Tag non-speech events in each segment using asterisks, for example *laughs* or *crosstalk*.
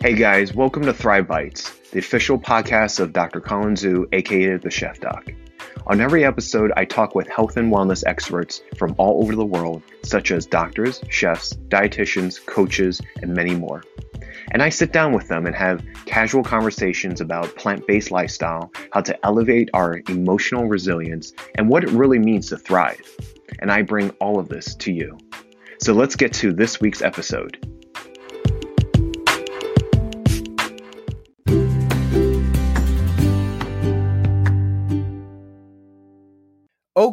Hey guys, welcome to Thrive Bites, the official podcast of Dr. Colin Zhu, aka the Chef Doc. On every episode, I talk with health and wellness experts from all over the world, such as doctors, chefs, dietitians, coaches, and many more. And I sit down with them and have casual conversations about plant based lifestyle, how to elevate our emotional resilience, and what it really means to thrive. And I bring all of this to you. So let's get to this week's episode.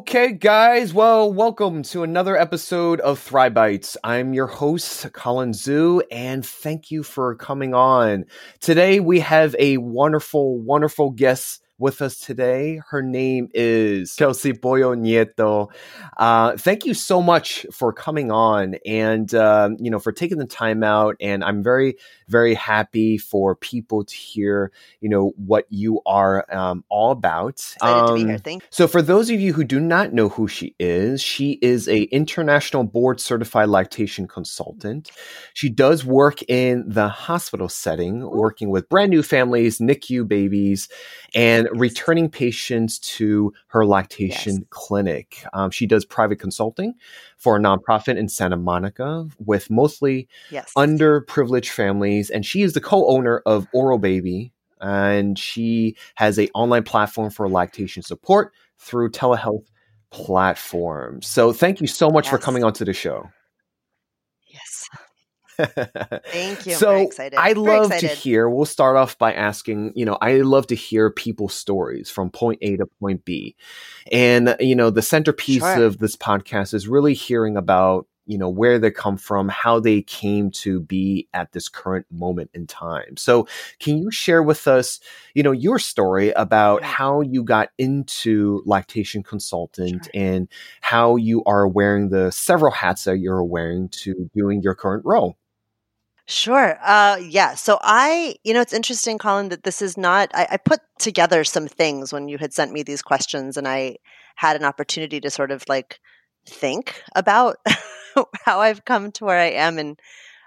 Okay, guys. Well, welcome to another episode of Thrive Bites. I'm your host, Colin Zhu, and thank you for coming on. Today, we have a wonderful, wonderful guest with us today. Her name is Chelsea Boyo Nieto. Uh, thank you so much for coming on and, um, you know, for taking the time out. And I'm very, very happy for people to hear, you know, what you are um, all about. Excited um, to be here. Um, Thank so for those of you who do not know who she is, she is a international board certified lactation consultant. She does work in the hospital setting, working with brand new families, NICU babies, and and returning patients to her lactation yes. clinic. Um, she does private consulting for a nonprofit in Santa Monica with mostly yes. underprivileged families, and she is the co-owner of Oro Baby, and she has a online platform for lactation support through telehealth platforms. So, thank you so much yes. for coming onto the show. Thank *laughs* you. So I love to hear. We'll start off by asking. You know, I love to hear people's stories from point A to point B, and you know, the centerpiece sure. of this podcast is really hearing about you know where they come from how they came to be at this current moment in time so can you share with us you know your story about how you got into lactation consultant sure. and how you are wearing the several hats that you're wearing to doing your current role Sure. Uh, yeah. So I, you know, it's interesting, Colin, that this is not. I, I, put together some things when you had sent me these questions, and I had an opportunity to sort of like think about *laughs* how I've come to where I am and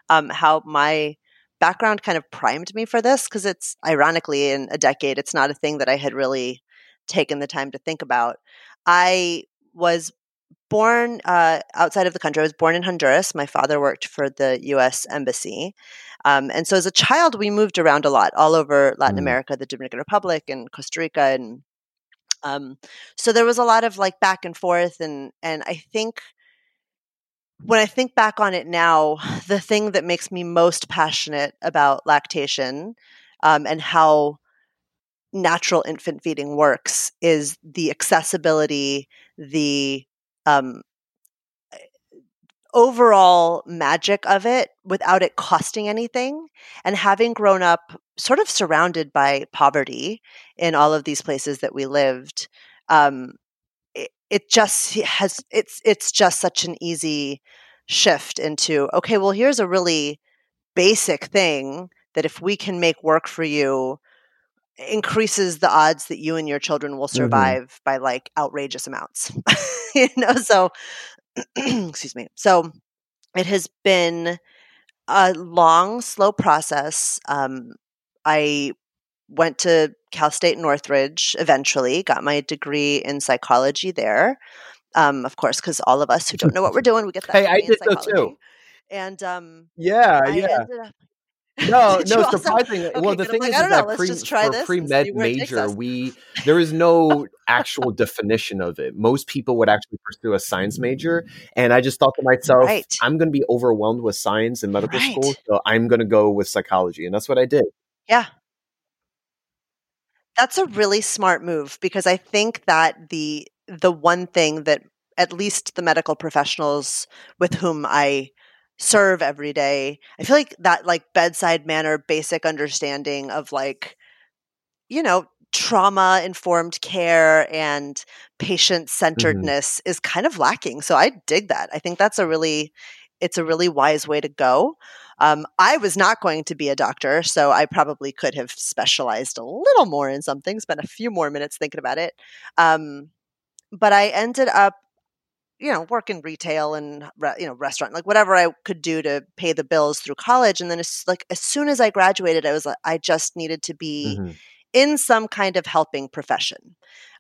um, how my background kind of primed me for this. Because it's ironically in a decade, it's not a thing that I had really taken the time to think about. I was born uh, outside of the country. I was born in Honduras. My father worked for the U.S. Embassy. Um, and so as a child, we moved around a lot, all over Latin mm. America, the Dominican Republic, and Costa Rica. And um, so there was a lot of like back and forth. And, and I think when I think back on it now, the thing that makes me most passionate about lactation um, and how natural infant feeding works is the accessibility, the um, overall magic of it without it costing anything. And having grown up sort of surrounded by poverty in all of these places that we lived, um, it, it just has it's it's just such an easy shift into okay, well here's a really basic thing that if we can make work for you increases the odds that you and your children will mm-hmm. survive mm-hmm. by like outrageous amounts. *laughs* you know, so *clears throat* excuse me. So it has been a long, slow process. Um, I went to Cal State Northridge eventually, got my degree in psychology there. Um, of course, because all of us who don't know what we're doing, we get that. hey, I did so too. And um, yeah, I yeah. Up, no, *laughs* no, surprisingly. Okay, well, the thing like, is, is that pre, for pre-med major, we there is no actual definition of it. Most people would actually pursue a science mm. major, and I just thought to myself, right. I'm going to be overwhelmed with science in medical right. school, so I'm going to go with psychology, and that's what I did. Yeah, that's a really smart move because I think that the the one thing that at least the medical professionals with whom I serve every day. I feel like that like bedside manner basic understanding of like you know trauma informed care and patient mm-hmm. centeredness mm-hmm. is kind of lacking. So I dig that. I think that's a really it's a really wise way to go. Um, I was not going to be a doctor, so I probably could have specialized a little more in something, spent a few more minutes thinking about it. Um, but I ended up you know work in retail and you know restaurant like whatever i could do to pay the bills through college and then it's like as soon as i graduated i was like i just needed to be mm-hmm. in some kind of helping profession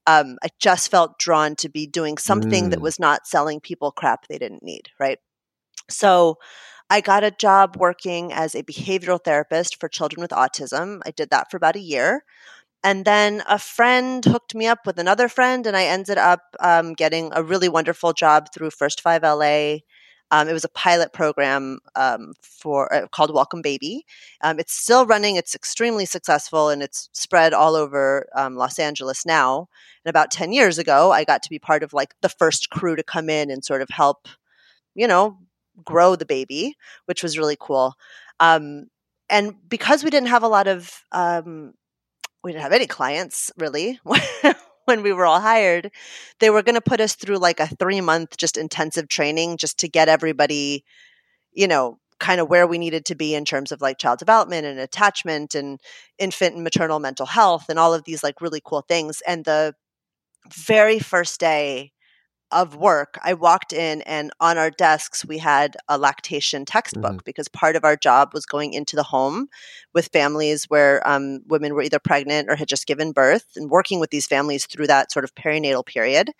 um, i just felt drawn to be doing something mm. that was not selling people crap they didn't need right so I got a job working as a behavioral therapist for children with autism. I did that for about a year. And then a friend hooked me up with another friend, and I ended up um, getting a really wonderful job through First Five LA. Um, it was a pilot program um, for uh, called Welcome Baby. Um, it's still running. It's extremely successful, and it's spread all over um, Los Angeles now. And about ten years ago, I got to be part of like the first crew to come in and sort of help, you know, grow the baby, which was really cool. Um, and because we didn't have a lot of, um, we didn't have any clients really *laughs* when we were all hired, they were going to put us through like a three month just intensive training just to get everybody, you know, kind of where we needed to be in terms of like child development and attachment and infant and maternal mental health and all of these like really cool things. And the very first day of work, I walked in and on our desks we had a lactation textbook mm-hmm. because part of our job was going into the home with families where um, women were either pregnant or had just given birth and working with these families through that sort of perinatal period.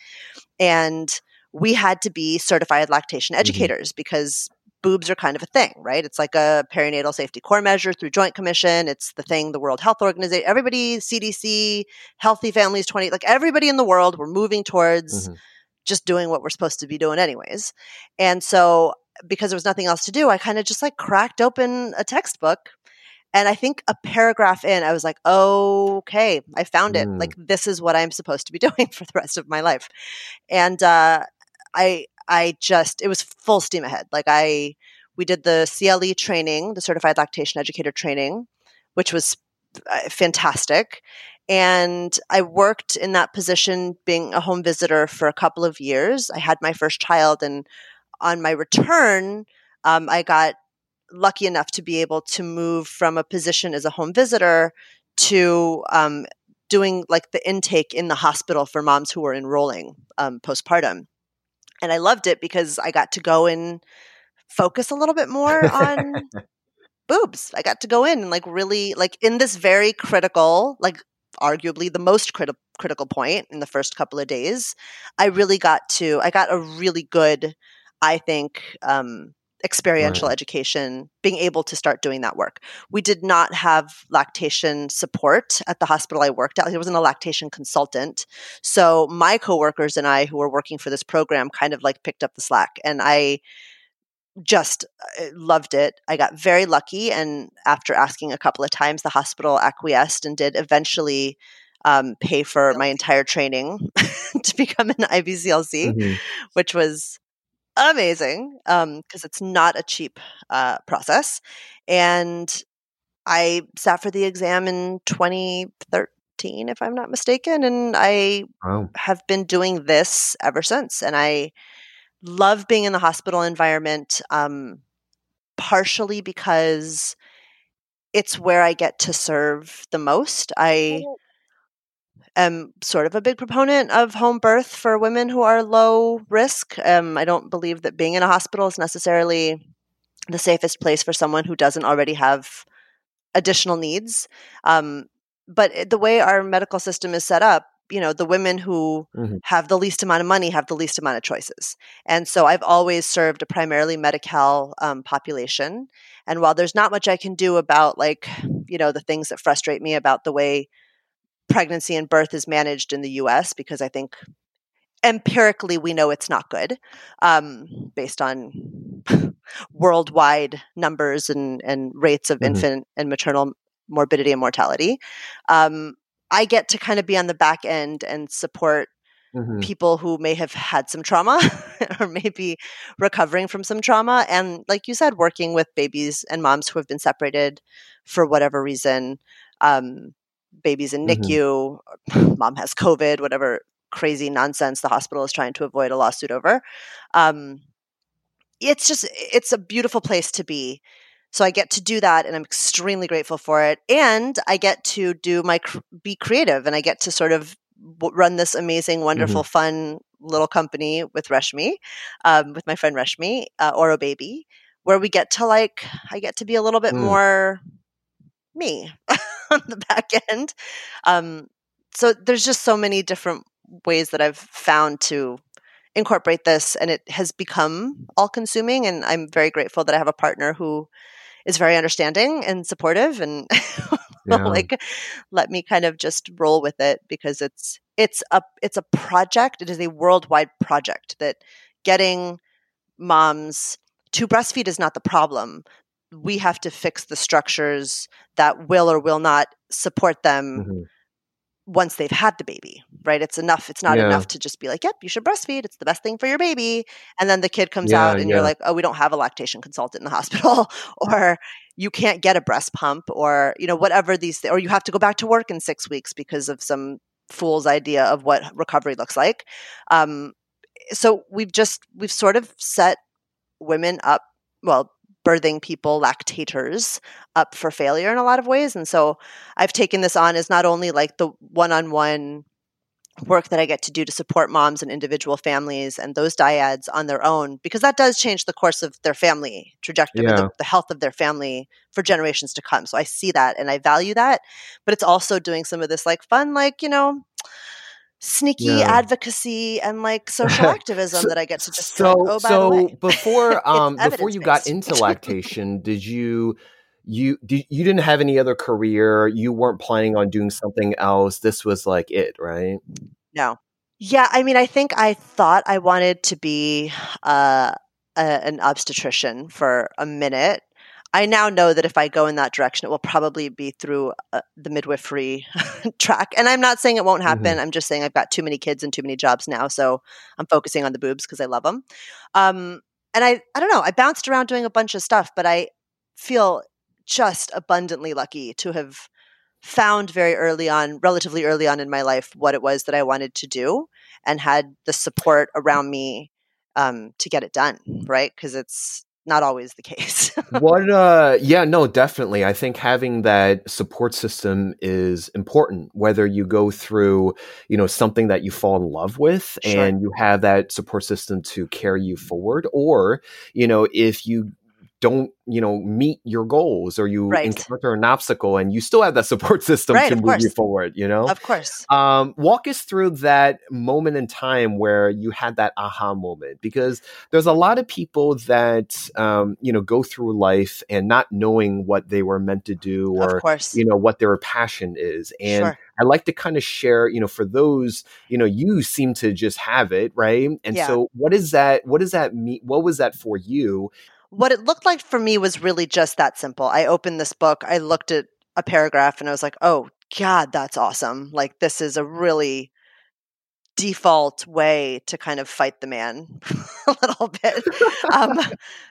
And we had to be certified lactation mm-hmm. educators mm-hmm. because boobs are kind of a thing, right? It's like a perinatal safety core measure through Joint Commission. It's the thing the World Health Organization, everybody, CDC, Healthy Families 20, like everybody in the world, we're moving towards. Mm-hmm just doing what we're supposed to be doing anyways. And so because there was nothing else to do, I kind of just like cracked open a textbook and I think a paragraph in, I was like, okay, I found it. Mm. Like, this is what I'm supposed to be *laughs* doing for the rest of my life. And uh, I, I just, it was full steam ahead. Like, I, we did the CLE training, the certified lactation educator training, which was uh, fantastic. And I worked in that position being a home visitor for a couple of years. I had my first child, and on my return, um, I got lucky enough to be able to move from a position as a home visitor to um, doing like the intake in the hospital for moms who were enrolling um, postpartum. And I loved it because I got to go and focus a little bit more on *laughs* boobs. I got to go in and like really like in this very critical, like arguably the most criti- critical point in the first couple of days, I really got to, I got a really good, I think, um, experiential right. education, being able to start doing that work. We did not have lactation support at the hospital I worked at. I wasn't a lactation consultant. So my coworkers and I who were working for this program kind of like picked up the slack. And I just uh, loved it. I got very lucky, and after asking a couple of times, the hospital acquiesced and did eventually um, pay for my entire training *laughs* to become an IBCLC, mm-hmm. which was amazing because um, it's not a cheap uh, process. And I sat for the exam in 2013, if I'm not mistaken, and I wow. have been doing this ever since. And I love being in the hospital environment, um, partially because it's where I get to serve the most. I am sort of a big proponent of home birth for women who are low risk. Um, I don't believe that being in a hospital is necessarily the safest place for someone who doesn't already have additional needs. Um, but the way our medical system is set up, you know the women who mm-hmm. have the least amount of money have the least amount of choices and so i've always served a primarily Medi-Cal um, population and while there's not much i can do about like you know the things that frustrate me about the way pregnancy and birth is managed in the us because i think empirically we know it's not good um, based on *laughs* worldwide numbers and, and rates of mm-hmm. infant and maternal morbidity and mortality um, I get to kind of be on the back end and support mm-hmm. people who may have had some trauma *laughs* or maybe recovering from some trauma. And like you said, working with babies and moms who have been separated for whatever reason, um, babies in mm-hmm. NICU, *laughs* mom has COVID, whatever crazy nonsense the hospital is trying to avoid a lawsuit over. Um, it's just, it's a beautiful place to be. So I get to do that and I'm extremely grateful for it. And I get to do my, be creative and I get to sort of run this amazing, wonderful, mm-hmm. fun little company with Reshmi, um, with my friend Reshmi, uh, Oro Baby, where we get to like, I get to be a little bit mm. more me *laughs* on the back end. Um, so there's just so many different ways that I've found to incorporate this, and it has become all consuming. And I'm very grateful that I have a partner who is very understanding and supportive and *laughs* yeah. like let me kind of just roll with it because it's it's a it's a project it is a worldwide project that getting moms to breastfeed is not the problem we have to fix the structures that will or will not support them mm-hmm once they've had the baby, right? It's enough. It's not yeah. enough to just be like, yep, you should breastfeed. It's the best thing for your baby. And then the kid comes yeah, out and yeah. you're like, oh, we don't have a lactation consultant in the *laughs* hospital, or you can't get a breast pump, or, you know, whatever these, th- or you have to go back to work in six weeks because of some fool's idea of what recovery looks like. Um, so we've just, we've sort of set women up, well, birthing people, lactators, up for failure in a lot of ways. And so I've taken this on as not only like the one on one work that I get to do to support moms and individual families and those dyads on their own, because that does change the course of their family trajectory, yeah. the, the, health of their family for generations to come. So I see that and I value that. But it's also doing some of this like fun, like, you know, sneaky yeah. advocacy and like social *laughs* activism so, that I get to just so like, oh, so before *laughs* um before you got into *laughs* lactation, did you you did, you didn't have any other career, you weren't planning on doing something else. This was like it, right? No. Yeah, I mean, I think I thought I wanted to be uh, a, an obstetrician for a minute I now know that if I go in that direction, it will probably be through uh, the midwifery *laughs* track. And I'm not saying it won't happen. Mm-hmm. I'm just saying I've got too many kids and too many jobs now, so I'm focusing on the boobs because I love them. Um, and I, I don't know. I bounced around doing a bunch of stuff, but I feel just abundantly lucky to have found very early on, relatively early on in my life, what it was that I wanted to do, and had the support around me um, to get it done. Right? Because it's not always the case. *laughs* what uh yeah, no, definitely. I think having that support system is important whether you go through, you know, something that you fall in love with sure. and you have that support system to carry you forward or, you know, if you don't you know meet your goals or you right. encounter an obstacle and you still have that *laughs* support system right, to move course. you forward you know of course um, walk us through that moment in time where you had that aha moment because there's a lot of people that um, you know go through life and not knowing what they were meant to do or you know what their passion is and sure. I like to kind of share, you know, for those, you know, you seem to just have it, right? And yeah. so what is that what does that mean? What was that for you? What it looked like for me was really just that simple. I opened this book, I looked at a paragraph, and I was like, oh, God, that's awesome. Like, this is a really default way to kind of fight the man *laughs* a little bit. Um,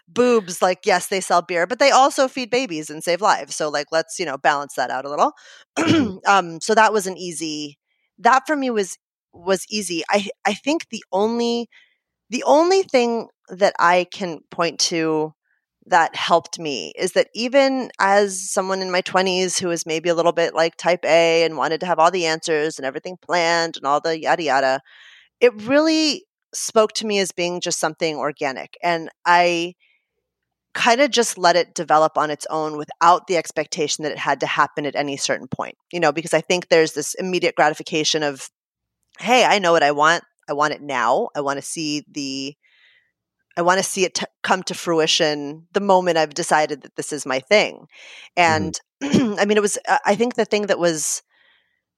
boobs, like, yes, they sell beer, but they also feed babies and save lives. So, like, let's, you know, balance that out a little. Mm-hmm. *clears throat* um, so that was an easy, that for me was, was easy. I, I think the only, the only thing that I can point to that helped me is that even as someone in my 20s who was maybe a little bit like type A and wanted to have all the answers and everything planned and all the yada yada, it really spoke to me as being just something organic. And I kind of just let it develop on its own without the expectation that it had to happen at any certain point, you know, because I think there's this immediate gratification of, hey, I know what I want. I want it now. I want to see the I want to see it t- come to fruition the moment I've decided that this is my thing. Mm-hmm. And mm-hmm. *clears throat* I mean, it was, uh, I think the thing that was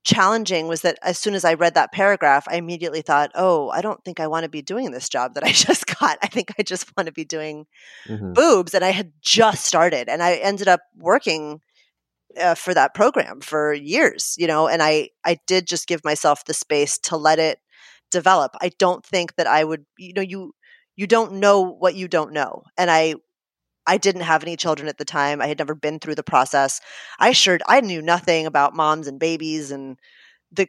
challenging was that as soon as I read that paragraph, I immediately thought, oh, I don't think I want to be doing this job that I *laughs* just got. I think I just want to be doing mm-hmm. boobs. And I had just started and I ended up working. Uh, for that program for years, you know, and I I did just give myself the space to let it develop. I don't think that I would, you know, you you don't know what you don't know. And I I didn't have any children at the time. I had never been through the process. I sure I knew nothing about moms and babies and the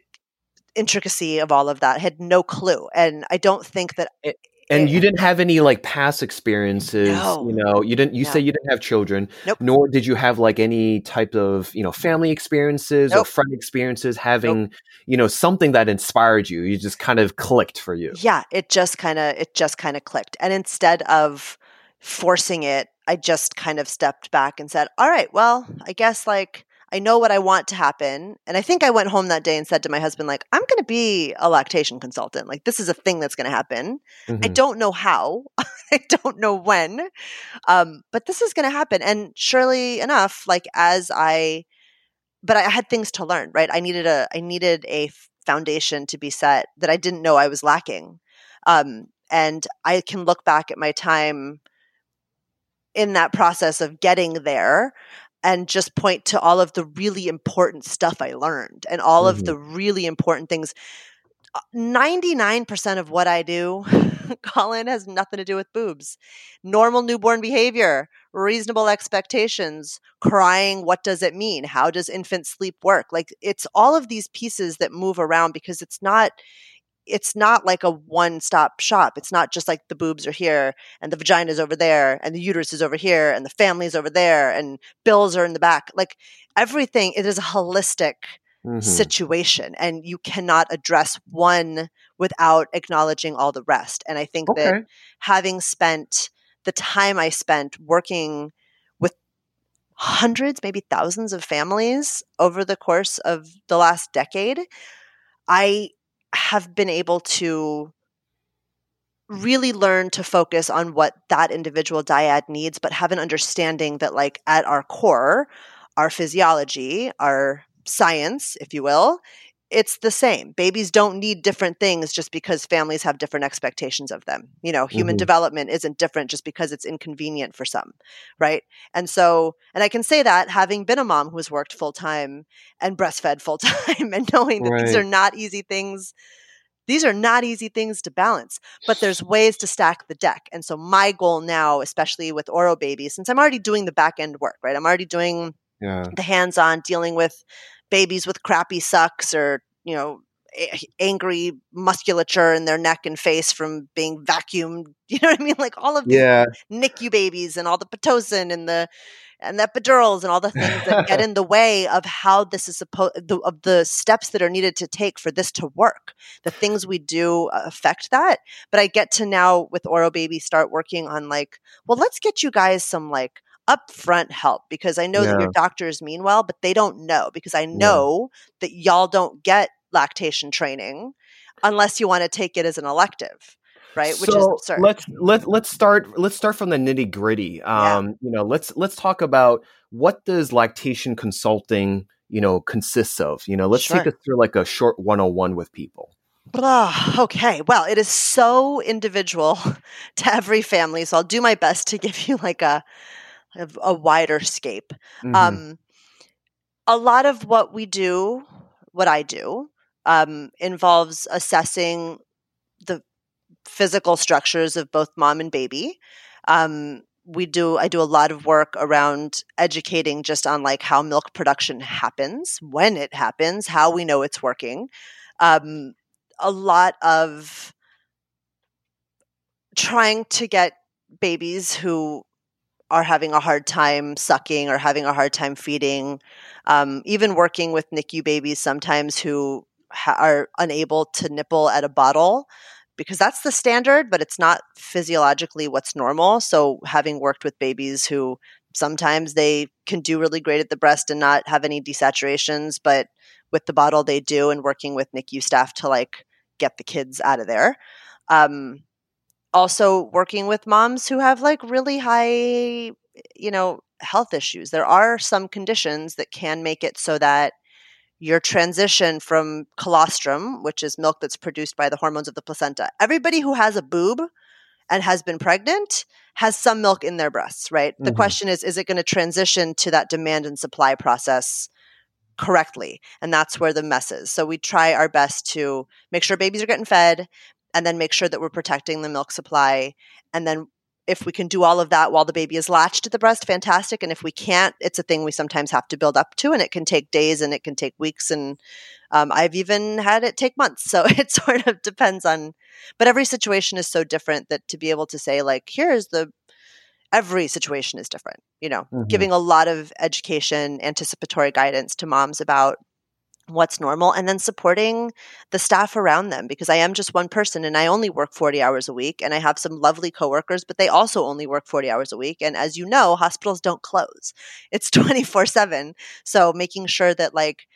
intricacy of all of that. I had no clue. And I don't think that it, And you didn't have any like past experiences, No. you know. You didn't. You No. say you didn't have children, Nope. nor did you have like any type of you know family experiences or friend experiences. Having you know something that inspired you, you just kind of clicked for you. yeah it just kind of it just kind of clicked and instead of forcing it i just kind of stepped back and said all right well i guess like i know what i want to happen and i think i went home that day and said to my husband like i'm going to be a lactation consultant like this is a thing that's going to happen. I Mhm. don't know how *laughs* i don't know when um, but this is going to happen. And surely enough like as i but i had things to learn right? I needed a i needed a foundation to be set that i didn't know i was lacking um, and i can look back at my time in that process of getting there and just point to all of the really important stuff i learned and all of Mhm. the really important things Uh, 99% of what I do, *laughs* Colin, has nothing to do with boobs. Normal newborn behavior, reasonable expectations, crying, what does it mean? How does infant sleep work? Like it's all of these pieces that move around because it's not it's not like a one-stop shop. It's not just like the boobs are here and the vagina is over there and the uterus is over here and the family is over there and bills are in the back. Like everything it is a holistic Mhm. situation and you cannot address one without acknowledging all the rest and i think that having spent the time i spent working with hundreds maybe thousands of families over the course of the last decade i have been able to really learn to focus on what that individual dyad needs but have an understanding that like at our core our physiology our science if you will it's the same. Babies don't need different things just because families have different expectations of them. You know human Mhm. development isn't different just because it's inconvenient for some right? And so and i can say that having been a mom who has worked full time and breastfed full time *laughs* and knowing that these are not easy things these are not easy things to balance but there's ways to stack the deck. And so my goal now especially with oro baby since i'm already doing the back end work right? I'm already doing Yeah. the hands on dealing with babies with crappy sucks or you know a- angry musculature in their neck and face from being vacuumed *laughs* you know what i mean like all of these Yeah. NICU babies and all the pitocin and the and the epidurals and all the things that get *laughs* in the way of how this is supposed of the steps that are needed to take for this to work. The things we do uh, affect that, but I get to now with Oro Baby start working on like, well, let's get you guys some like upfront help because I know that your doctors mean well, but they don't know because I know that y'all don't get lactation training unless you want to take it as an elective, right? Which is so absurd. let's let let's start let's start from the nitty gritty. Yeah. Um, you know, let's let's talk about what does lactation consulting you know consists of. You know, let's take Sure. us through like a short one on one with people. Okay. Well, it is so individual *laughs* to every family. So I'll do my best to give you like a a, a wider scape. Mhm. Um, a lot of what we do, what I do, um, involves assessing the physical structures of both mom and baby. Um, we do. I do a lot of work around educating just on like how milk production happens, when it happens, how we know it's working. Um, a lot of trying to get babies who are having a hard time sucking or having a hard time feeding, um, even working with NICU babies sometimes who ha- are unable to nipple at a bottle because that's the standard, but it's not physiologically what's normal. So, having worked with babies who sometimes they can do really great at the breast and not have any desaturations, but with the bottle they do, and working with NICU staff to like get the kids out of there. Um, also working with moms who have like really high you know health issues. There are some conditions that can make it so that your transition from colostrum which is milk that's produced by the hormones of the placenta everybody who has a boob and has been pregnant has some milk in their breasts right? The Mhm. question is is it going to transition to that demand and supply process correctly? And that's where the mess is. So we try our best to make sure babies are getting fed and then make sure that we're protecting the milk supply and then if we can do all of that while the baby is latched to the breast fantastic and if we can't it's a thing we sometimes have to build up to and it can take days and it can take weeks and Um, I've even had it take months. *laughs* So it sort of depends on, but every situation is so different that to be able to say, like, here's the, every situation is different, you know, Mhm. giving a lot of education, anticipatory guidance to moms about what's normal and then supporting the staff around them because I am just one person and I only work 40 hours a week and I have some lovely coworkers but they also only work 40 hours a week and as you know hospitals don't close it's *laughs* 24/7 so making sure that like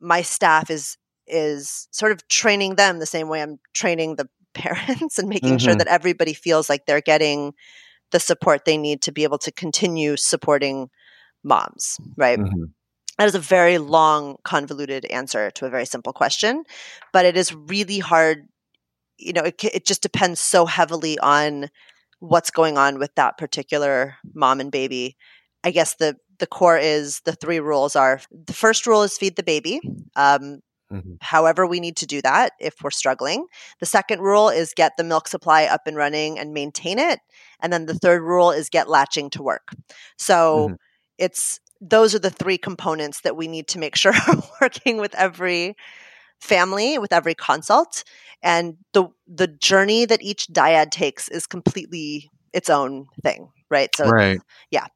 my staff is is sort of training them the same way I'm training the *laughs* parents and making sure Mhm. that everybody feels like they're getting the support they need to be able to continue supporting moms right Mhm. That is a very long, convoluted answer to a very simple question, but it is really hard. You know, it, it just depends so heavily on what's going on with that particular mom and baby. I guess the the core is the three rules are the first rule is feed the baby. Um, Mhm. however we need to do that if we're struggling. The second rule is get the milk supply up and running and maintain it. And then the third rule is get latching to work. So Mhm. it's those are the three components that we need to make sure *laughs* are working with every family, with every consult. And the the journey that each dyad takes is completely its own thing, right? So Right. yeah.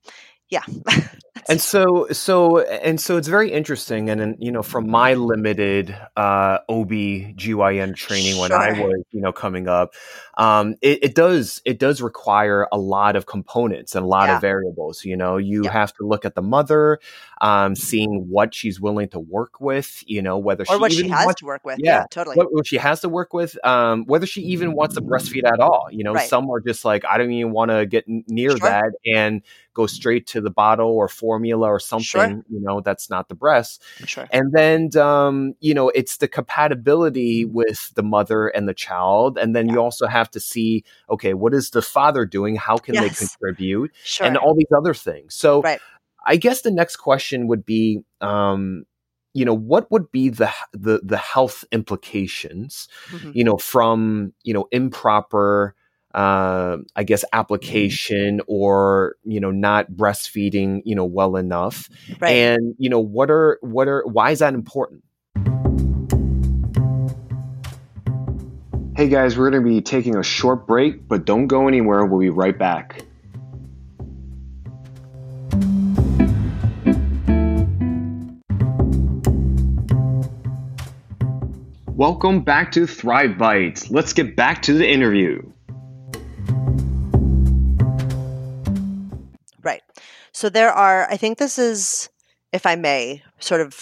Yeah *laughs* and so, so, and so, it's very interesting. And then, you know, from my limited uh, OB GYN training when I was, you know, coming up, um, it, it does it does require a lot of components and a lot Yeah. of variables. You know, you Yeah. have to look at the mother, um, seeing what she's willing to work with. You know, whether or she what she has wants to work with. Yeah. Yeah, totally. what, what she has to work with, um, whether she even wants to breastfeed at all. You know, Right. some are just like, I don't even want to get near Sure. that and go straight to the bottle or formula or something, Sure. you know, that's not the breast. Sure. And then, um, you know, it's the compatibility with the mother and the child. And then you also have to see, okay, what is the father doing? How can they contribute? Sure. And all these other things. So Right. I guess the next question would be, um, you know, what would be the the the health implications, Mhm. you know, from you know improper, uh, I guess, application or you know not breastfeeding, you know, well enough, Right. and you know what are what are why is that important? Hey guys, we're going to be taking a short break, but don't go anywhere. We'll be right back. Welcome back to Thrive Bites. Let's get back to the interview. So there are, I think this is, if I may, sort of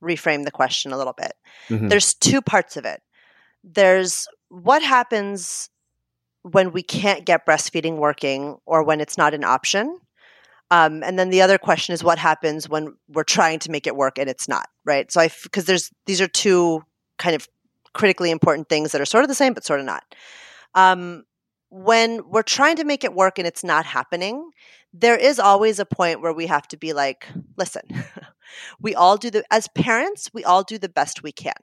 reframe the question a little bit. Mhm. There's two parts of it. There's what happens when we can't get breastfeeding working or when it's not an option. Um, and then the other question is what happens when we're trying to make it work and it's not, right? So I, because there's, these are two kind of critically important things that are sort of the same, but sort of not. Um, when we're trying to make it work and it's not happening, there is always a point where we have to be like, listen, *laughs* we all do the, as parents, we all do the best we can.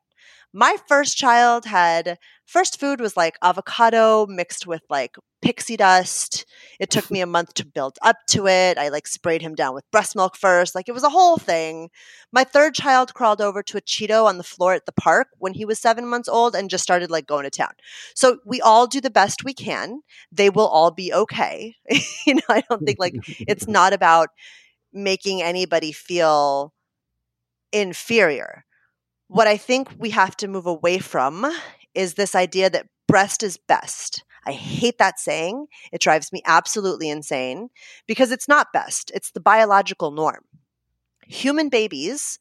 My first child had, first food was like avocado mixed with like pixie dust. It took me a *laughs* month to build up to it. I like sprayed him down with breast milk first. Like it was a whole thing. My third child crawled over to a Cheeto on the floor at the park when he was seven months old and just started like going to town. So we all do the best we can. They will all be okay. *laughs* you know, I don't think like it's *laughs* not about making anybody feel inferior. What I think we have to move away from is this idea that breast is best. I hate that saying. It drives me absolutely insane because it's not best, it's the biological norm. Human babies,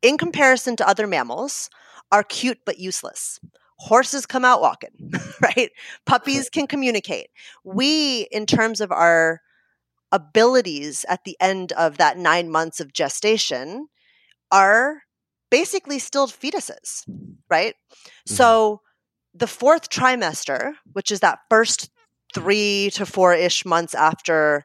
in comparison to other mammals, are cute but useless. Horses come out walking, *laughs* right? Puppies can communicate. We, in terms of our abilities at the end of that nine months of gestation, are basically still fetuses, right? Mm-hmm. So the fourth trimester, which is that first three to four ish months after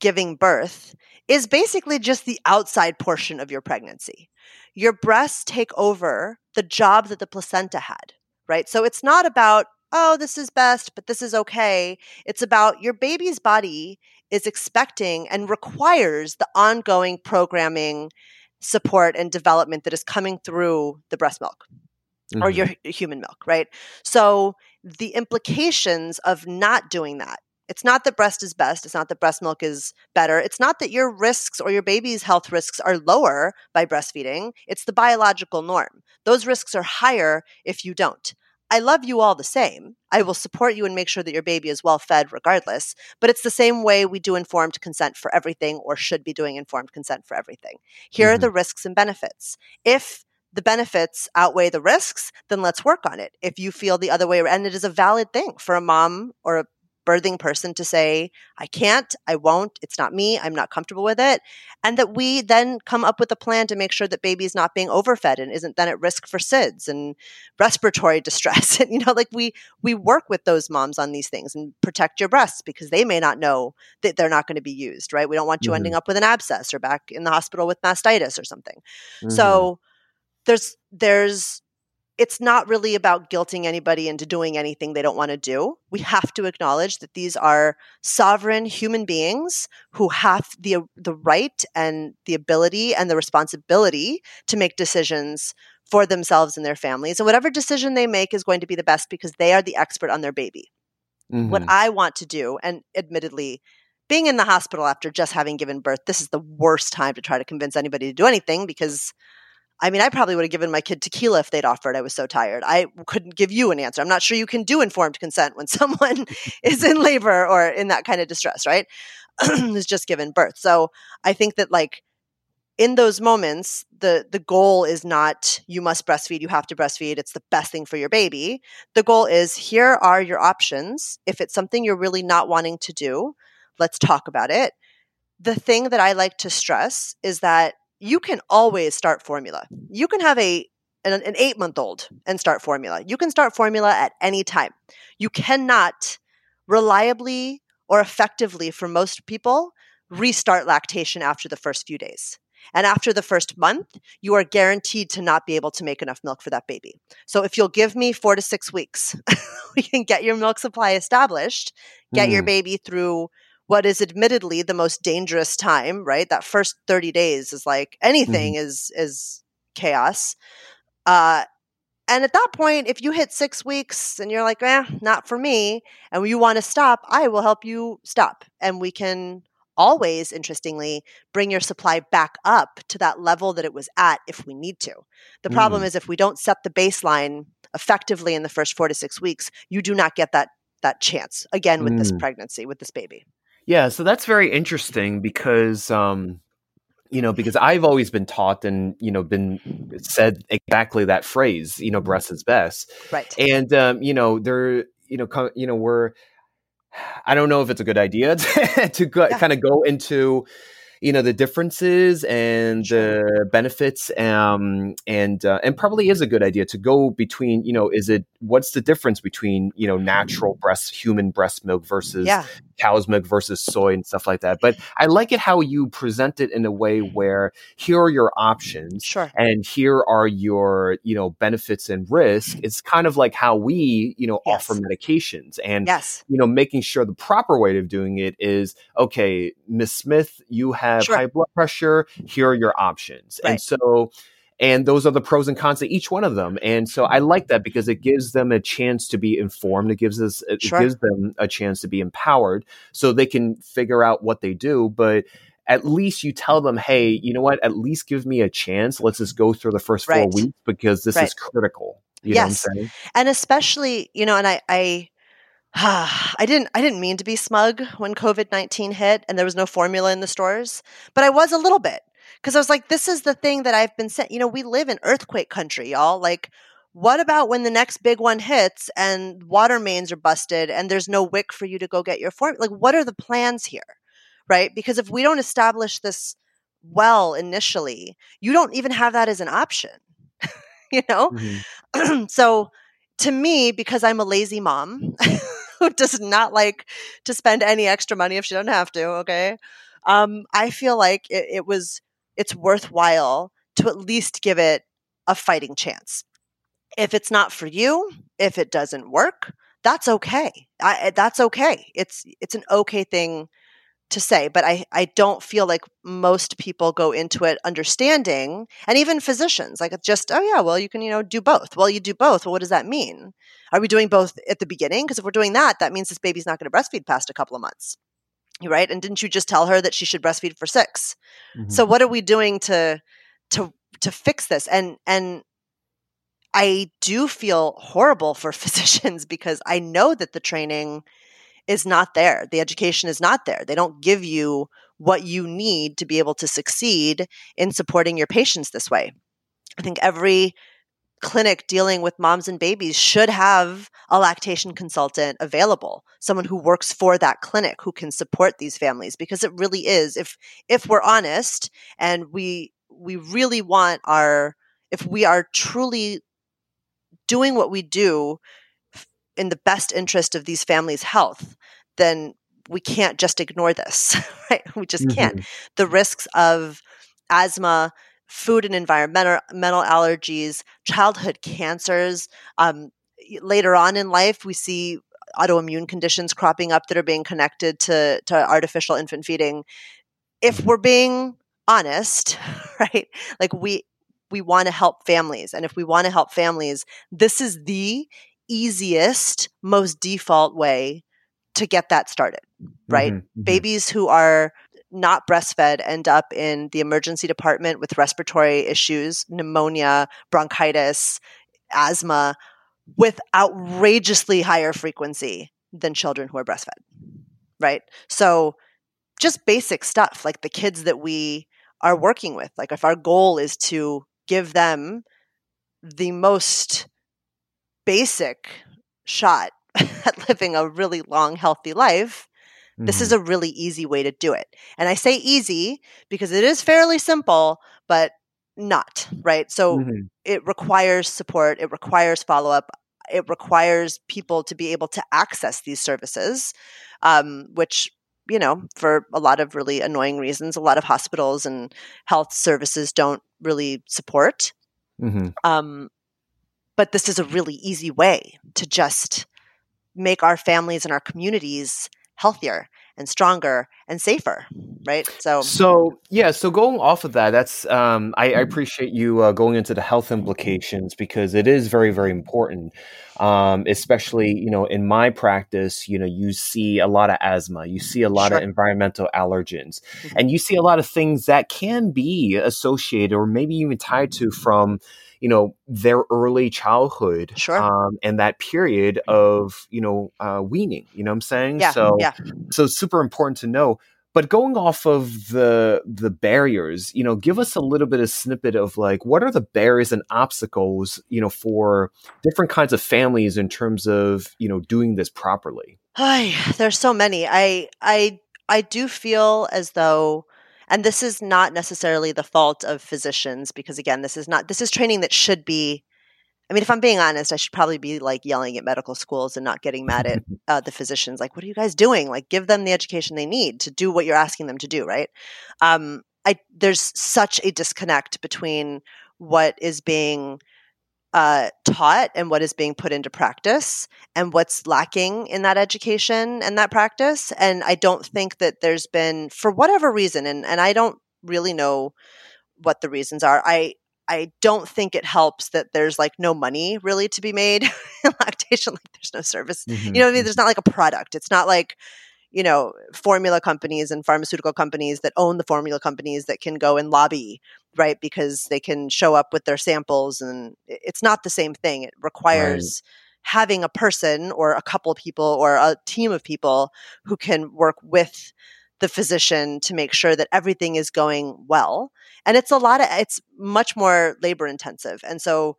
giving birth, is basically just the outside portion of your pregnancy. Your breasts take over the job that the placenta had, right? So it's not about, oh, this is best, but this is okay. It's about your baby's body is expecting and requires the ongoing programming support and development that is coming through the breast milk mm-hmm. or your human milk, right? So the implications of not doing that. It's not that breast is best. It's not that breast milk is better. It's not that your risks or your baby's health risks are lower by breastfeeding. It's the biological norm. Those risks are higher if you don't. I love you all the same. I will support you and make sure that your baby is well fed regardless. But it's the same way we do informed consent for everything or should be doing informed consent for everything. Here mm-hmm. are the risks and benefits. If the benefits outweigh the risks, then let's work on it. If you feel the other way, and it is a valid thing for a mom or a birthing person to say, I can't, I won't, it's not me, I'm not comfortable with it. And that we then come up with a plan to make sure that baby is not being overfed and isn't then at risk for SIDS and respiratory *laughs* distress. and, you know, like we, we work with those moms on these things and protect your breasts because they may not know that they're not going to be used, right? We don't want you mm-hmm. ending up with an abscess or back in the hospital with mastitis or something. Mm-hmm. So there's, there's, it's not really about guilting anybody into doing anything they don't want to do. We have to acknowledge that these are sovereign human beings who have the the right and the ability and the responsibility to make decisions for themselves and their families. And whatever decision they make is going to be the best because they are the expert on their baby. Mm-hmm. What I want to do, and admittedly, being in the hospital after just having given birth, this is the worst time to try to convince anybody to do anything because I mean, I probably would have given my kid tequila if they'd offered. I was so tired. I couldn't give you an answer. I'm not sure you can do informed consent when *laughs* someone is in labor or in that kind of distress, right? *clears throat* Who's just given birth. So I think that like in those moments, the the goal is not you must breastfeed, you have to breastfeed, it's the best thing for your baby. The goal is here are your options. If it's something you're really not wanting to do, let's talk about it. The thing that I like to stress is that you can always start formula. You can have a an, an eight month old and start formula. You can start formula at any time. You cannot reliably or effectively for most people restart lactation after the first few days. And after the first month, you are guaranteed to not be able to make enough milk for that baby. So if you'll give me four to six weeks, *laughs* we can get your milk supply established, get mm. your baby through what is admittedly the most dangerous time, right? That first 30 days is like anything mm-hmm. is is chaos. Uh and at that point, if you hit six weeks and you're like, eh, not for me, and you want to stop, I will help you stop. And we can always, interestingly, bring your supply back up to that level that it was at if we need to. The problem mm. is if we don't set the baseline effectively in the first four to six weeks, you do not get that that chance again with mm. this pregnancy, with this baby. Yeah, so that's very interesting because um you know because I've always been taught and you know been said exactly that phrase, you know, breast is best. Right. And um you know, there you know you know we're *sighs* I don't know if it's a good idea to, *laughs* to go, yeah. kind of go into you know the differences and the benefits um, and uh, and probably is a good idea to go between you know is it what's the difference between you know natural breast human breast milk versus yeah. cow's milk versus soy and stuff like that but i like it how you present it in a way where here are your options sure. and here are your you know benefits and risk it's kind of like how we you know yes. offer medications and yes. you know making sure the proper way of doing it is okay miss smith you have have sure. high blood pressure, here are your options. Right. And so and those are the pros and cons of each one of them. And so I like that because it gives them a chance to be informed. It gives us it sure. gives them a chance to be empowered so they can figure out what they do, but at least you tell them, hey, you know what? At least give me a chance. Let's just go through the first right. four weeks because this right. is critical. You yes. And especially, you know, and I, I *sighs* I didn't I didn't mean to be smug when COVID-19 hit and there was no formula in the stores, but I was a little bit because I was like this is the thing that I've been sent, you know, we live in earthquake country, y'all. Like what about when the next big one hits and water mains are busted and there's no WIC for you to go get your form? Like what are the plans here? Right? Because if we don't establish this well initially, you don't even have that as an option. *laughs* you know? Mm-hmm. *clears throat* so to me, because I'm a lazy mom *laughs* who *laughs* does not like to spend any extra money if she doesn't have to, okay, um, I feel like it, it was it's worthwhile to at least give it a fighting chance. If it's not for you, if it doesn't work, that's okay. I, that's okay. It's it's an okay thing to say, but I, I don't feel like most people go into it understanding, and even physicians, like just, oh yeah, well, you can, you know, do both. Well, you do both. Well, what does that mean? Are we doing both at the beginning? Because if we're doing that, that means this baby's not going to breastfeed past a couple of months. Right. And didn't you just tell her that she should breastfeed for 6 Mhm. So what are we doing to to to fix this? And and I do feel horrible for *laughs* physicians because I know that the training is not there. The education is not there. They don't give you what you need to be able to succeed in supporting your patients this way. I think every clinic dealing with moms and babies should have a lactation consultant available someone who works for that clinic who can support these families because it really is if if we're honest and we we really want our if we are truly doing what we do in the best interest of these families' health, then we can't just ignore this, *laughs* right? We just can't. Mhm. The risks of asthma, food and environmental allergies, childhood cancers. Um, later on in life, we see autoimmune conditions cropping up that are being connected to, to artificial infant feeding. If we're being honest, *laughs* right? Like we we want to help families. And if we want to help families, this is the easiest, most default way to get that started, right? Mhm. Mhm. Babies who are not breastfed end up in the emergency department with respiratory issues, pneumonia, bronchitis, asthma, with outrageously higher frequency than children who are breastfed, right? So, just basic stuff like the kids that we are working with, like if our goal is to give them the most basic shot *laughs* at living a really long, healthy life, this is Mhm. a really easy way to do it. And I say easy because it is fairly simple, but not, right? So Mhm. it requires support, it requires follow up, it requires people to be able to access these services, um, which, you know, for a lot of really annoying reasons, a lot of hospitals and health services don't really support. Mhm. Um, but this is a really easy way to just make our families and our communities healthier and stronger and safer, right? So, So yeah, so going off of that, that's um, I, I appreciate you uh, going into the health implications because it is very very important. Um, especially you know in my practice, you know you see a lot of asthma, you see a lot of environmental allergens, Mhm. and you see a lot of things that can be associated or maybe even tied to from you know their early childhood Sure. um, and that period of you know uh, weaning. You know what I'm saying? yeah, so yeah. so super important to know but going off of the the barriers you know give us a little bit of snippet of like what are the barriers and obstacles you know for different kinds of families in terms of you know doing this properly Ay, there's so many. I I I do feel as though and this is not necessarily the fault of physicians because again, this is not this is training that should be I mean, if I'm being honest, I should probably be like yelling at medical schools and not getting mad at *laughs* uh, the physicians. Like, what are you guys doing? Like, give them the education they need to do what you're asking them to do, right? Um, I there's such a disconnect between what is being uh, taught and what is being put into practice and what's lacking in that education and that practice. And I don't think that there's been, for whatever reason, and, and I don't really know what the reasons are. I I don't think it helps that there's like no money really to be made *laughs* in lactation. Like there's no service. You know what I mean? There's not like a product. It's not like, you know, formula companies and pharmaceutical companies that own the formula companies that can go and lobby, right? Because they can show up with their samples and it's not the same thing. It requires having a person or a couple people or a team of people who can work with the physician to make sure that everything is going well. And it's a lot of it's much more labor intensive. And so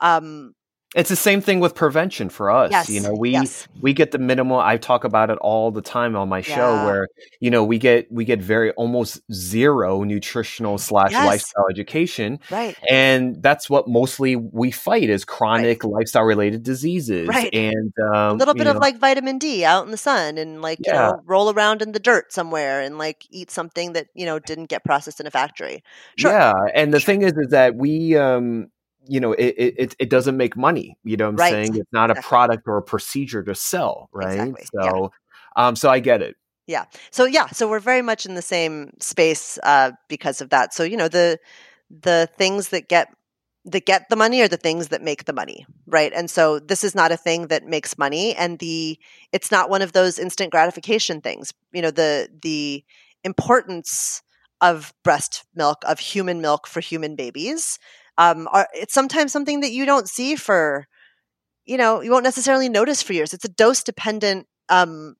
um it's the same thing with prevention for us yes, you know we yes. we get the minimal i talk about it all the time on my show Yeah. where you know we get we get very almost zero nutritional slash Yes. lifestyle education Right. and that's what mostly we fight is chronic lifestyle related diseases Right. and A um, little you bit know, of like vitamin D out in the sun and like, you know, roll around in the dirt somewhere and like eat something that, you know, didn't get processed in a factory. Sure. yeah and the Sure. thing is is that we um you know it, it it- doesn't make money you know what i'm Right. saying it's not a product or a procedure to sell right Exactly. Yeah. so um so i get it yeah. So yeah, so we're very much in the same space uh, because of that. So you know the the things that get that get the money are the things that make the money, right? And so this is not a thing that makes money, and the it's not one of those instant gratification things. You know the the importance of breast milk of human milk for human babies um, are it's sometimes something that you don't see for you know you won't necessarily notice for years. It's a dose dependent um,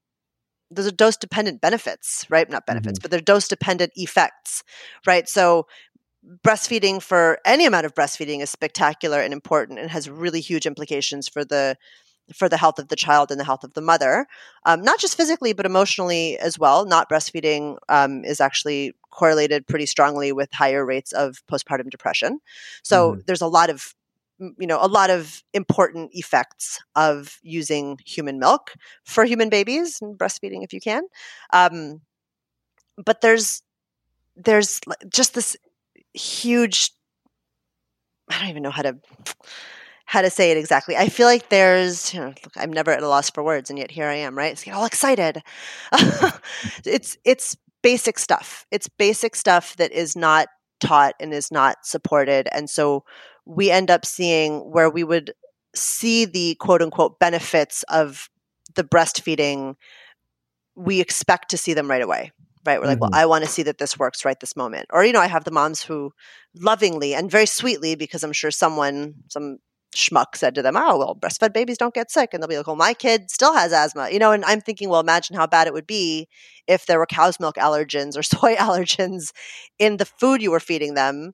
those are dose dependent benefits, right? Not benefits, mm-hmm. but they're dose dependent effects, right? So breastfeeding for any amount of breastfeeding is spectacular and important and has really huge implications for the for the health of the child and the health of the mother, um, not just physically but emotionally as well. Not breastfeeding um, is actually correlated pretty strongly with higher rates of postpartum depression. So mm-hmm. there's a lot of you know a lot of important effects of using human milk for human babies and breastfeeding if you can um, but there's there's just this huge i don't even know how to how to say it exactly i feel like there's you know, look, i'm never at a loss for words and yet here i am right it's get all excited *laughs* it's it's basic stuff it's basic stuff that is not taught and is not supported and so we end up seeing where we would see the quote unquote benefits of the breastfeeding, we expect to see them right away. Right. We're like, well, mm-hmm. I want to see that this works right this moment. Or, you know, I have the moms who lovingly and very sweetly, because I'm sure someone, some schmuck said to them, Oh, well, breastfed babies don't get sick. And they'll be like, Well, my kid still has asthma. You know, and I'm thinking, well, imagine how bad it would be if there were cow's milk allergens or *laughs* soy allergens in the food you were feeding them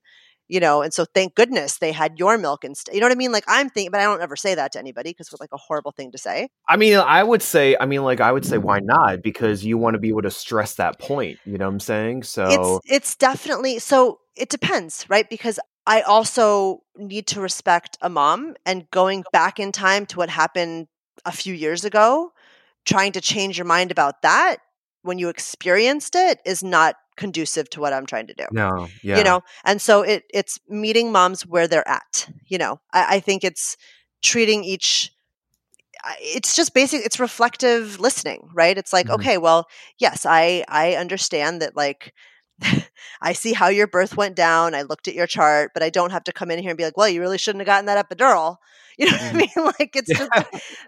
you know and so thank goodness they had your milk instead you know what i mean like i'm thinking but i don't ever say that to anybody because it's like a horrible thing to say i mean i would say i mean like i would say why not because you want to be able to stress that point you know what i'm saying so it's it's definitely so it depends right because i also need to respect a mom and going back in time to what happened a few years ago trying to change your mind about that when you experienced it is not conducive to what I'm trying to do. No, yeah. You know, and so it it's meeting moms where they're at. You know, I, I think it's treating each it's just basic it's reflective listening right it's like mm-hmm. okay well yes i i understand that like *laughs* I see how your birth went down. I looked at your chart, but I don't have to come in here and be like, well, you really shouldn't have gotten that epidural. *laughs* You know what I mm. mean? Like it's just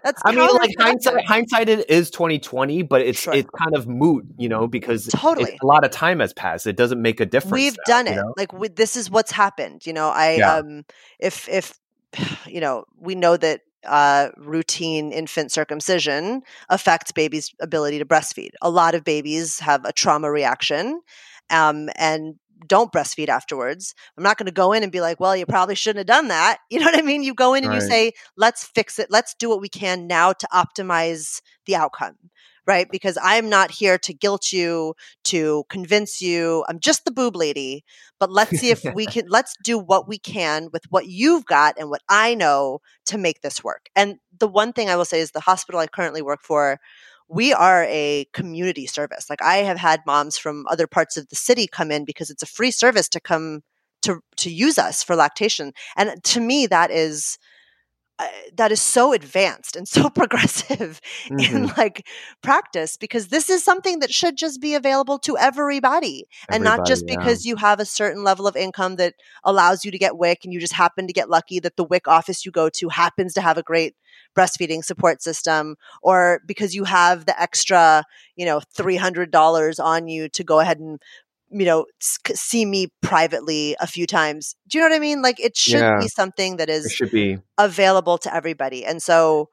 that's I mean like hindsight hindsight it is 2020, but it's sure. it's kind of moot, you know, because totally a lot of time has passed. It doesn't make a difference. We've now, done it. Know? Like we, this is what's happened. You know, I yeah. um if if *sighs* you know, we know that uh, routine infant circumcision affects babies' ability to breastfeed. A lot of babies have a trauma reaction um, and don't breastfeed afterwards. I'm not going to go in and be like, well, you probably shouldn't have done that. *laughs* You know what I mean? You go in and right. you say, let's fix it. Let's do what we can now to optimize the outcome. Right. Because I'm not here to guilt you, to convince you. I'm just the boob lady. But let's see if we *laughs* can, let's do what we can with what you've got and what I know to make this work. And the one thing I will say is the hospital I currently work for, we are a community service. Like I have had moms from other parts of the city come in because it's a free service to come to to use us for lactation. And to me that is uh, that is so advanced and so *laughs* progressive mm-hmm. in like practice because this is something that should just be available to everybody, everybody and not just because you have a certain level of income that allows you to get WIC and you just happen to get lucky that the WIC office you go to happens to have a great breastfeeding support system or because you have the extra, you know, $300 on you to go ahead and you know see me privately a few times. Do you know what i mean? Like it should yeah, be something that is should be. available to everybody. And so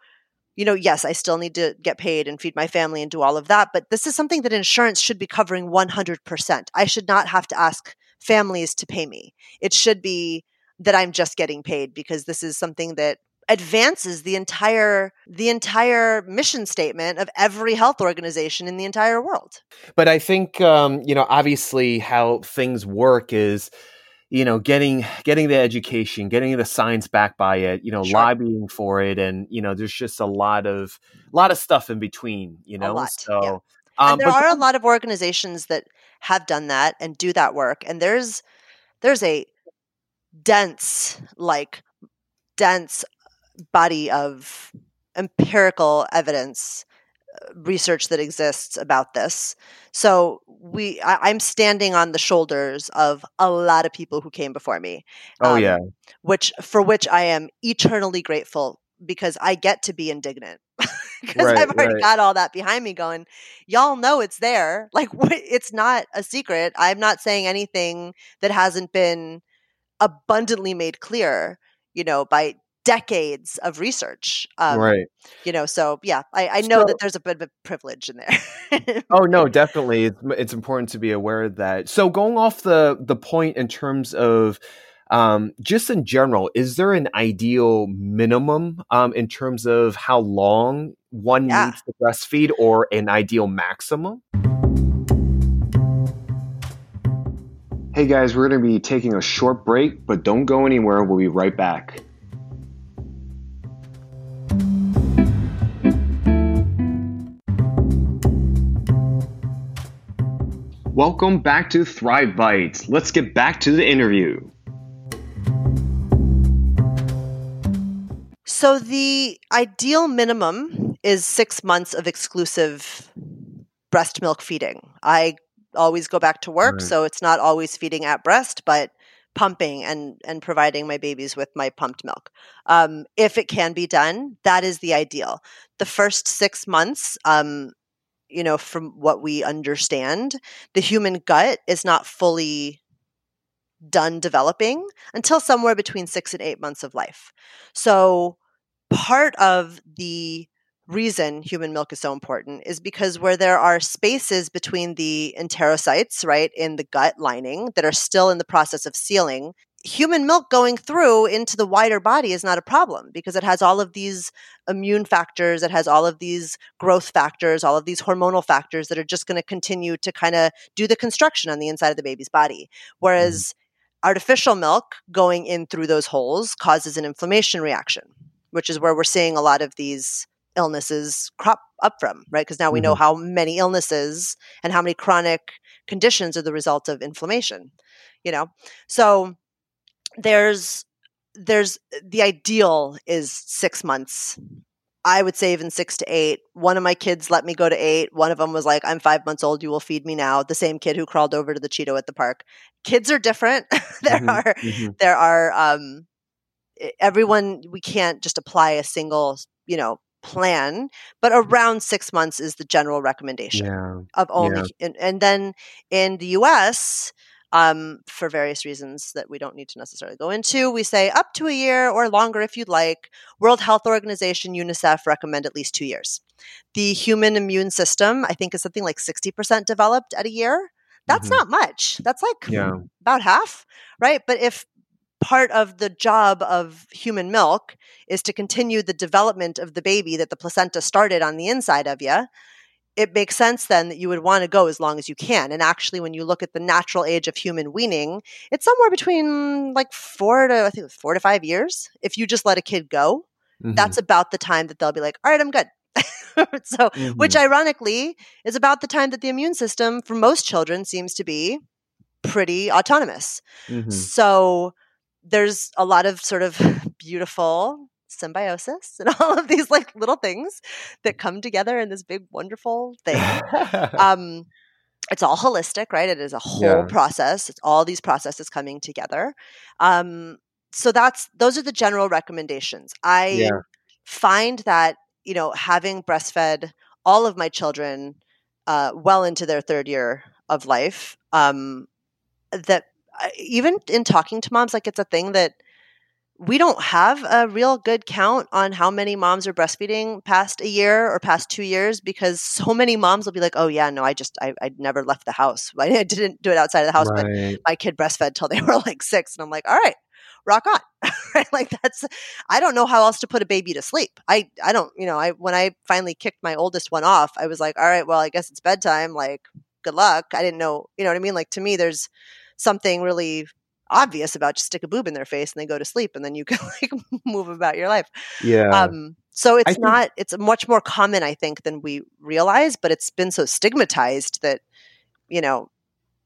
you know yes i still need to get paid and feed my family and do all of that but this is something that insurance should be covering 100% i should not have to ask families to pay me. It should be that i'm just getting paid because this is something that advances the entire the entire mission statement of every health organization in the entire world. But I think um, you know obviously how things work is you know getting getting the education getting the science back by it you know sure. lobbying for it and you know there's just a lot of a lot of stuff in between you know lot, so yeah. um, and there are a lot of organizations that have done that and do that work and there's there's a dense like dense body of empirical evidence research that exists about this. So we, I, am standing on the shoulders of a lot of people who came before me. Oh um, yeah, which for which I am eternally grateful because I get to be indignant *laughs* because right, I've already right. got all that behind me. Going, y'all know it's there. Like *laughs* it's not a secret. I'm not saying anything that hasn't been abundantly made clear. You know, by decades of research. Um, right. You know, so yeah, I, I know so, that there's a bit of a privilege in there. oh *laughs* no, definitely, it's, it's important to be aware of that. So going off the the point in terms of um, just in general, is there an ideal minimum um, in terms of how long one yeah. needs to breastfeed, or an ideal maximum? Hey guys, we're going to be taking a short break, but don't go anywhere. We'll be right back. Welcome back to Thrive Bites. Let's get back to the interview. So, the ideal minimum is six months of exclusive breast milk feeding. I always go back to work, right. so it's not always feeding at breast, but pumping and and providing my babies with my pumped milk. Um, if it can be done, that is the ideal. The first six months, um, you know, from what we understand, the human gut is not fully done developing until somewhere between six and eight months of life. So, part of the reason human milk is so important is because where there are spaces between the enterocytes, right, in the gut lining that are still in the process of sealing, human milk going through into the wider body is not a problem because it has all of these immune factors, it has all of these growth factors, all of these hormonal factors that are just going to continue to kind of do the construction on the inside of the baby's body. Mm-hmm. Whereas artificial milk going in through those holes causes an inflammation reaction, which is where we're seeing a lot of these illnesses crop up from, right? Because now we mm-hmm. know how many illnesses and how many chronic conditions are the result of inflammation, you know? So, there's there's the ideal is six months I would say even six to eight. One of my kids let me go to eight. One of them was like, I'm five months old. You will feed me now. The same kid who crawled over to the Cheeto at the park. Kids are different. *laughs* there mm-hmm, are, mm-hmm. there are, um, everyone, we can't just apply a single, you know, plan, but around six months is the general recommendation yeah. of only, yeah. and, and then in the US, um, for various reasons that we don't need to necessarily go into. We say up to a year or longer if you'd like. World Health Organization, UNICEF recommend at least two years. The human immune system, I think, is something like 60% developed at a year. That's mm-hmm. not much. That's like yeah. about half, right? But if part of the job of human milk is to continue the development of the baby that the placenta started on the inside of you, it makes sense then that you would want to go as long as you can. And actually, when you look at the natural age of human weaning, it's somewhere between like four to I think four to five years. If you just let a kid go, mm-hmm. that's about the time that they'll be like, "All right, I'm good." *laughs* so, mm-hmm. which ironically is about the time that the immune system for most children seems to be pretty autonomous. Mm-hmm. So, there's a lot of sort of beautiful symbiosis and *laughs* all of these like little things that come together in this big wonderful *laughs* thing. Um it's all holistic right? It is a whole yeah. process. It's all these processes coming together. Um so that's those are the general recommendations. I yeah. find that you know having breastfed all of my children uh, well into their third year of life um that even in talking to moms like it's a thing that we don't have a real good count on how many moms are breastfeeding past a year or past two years because so many moms will be like, oh, yeah, no, I just, I, I never left the house. *laughs* I didn't do it outside of the house, right. but my kid breastfed till they *laughs* were like six. And I'm like, all right, rock on. *laughs* right? Like that's, I don't know how else to put a baby to sleep. I, I don't, you know, I, when I finally kicked my oldest one off, I was like, all right, well, I guess it's bedtime. Like, good luck. I didn't know, you know what I mean? Like to me, there's something really obvious about just stick a boob in their face and they go to sleep and then you *laughs* can like move about your life. Yeah. Um, so it's not it's much more common I think than we realize, but it's been so stigmatized that you know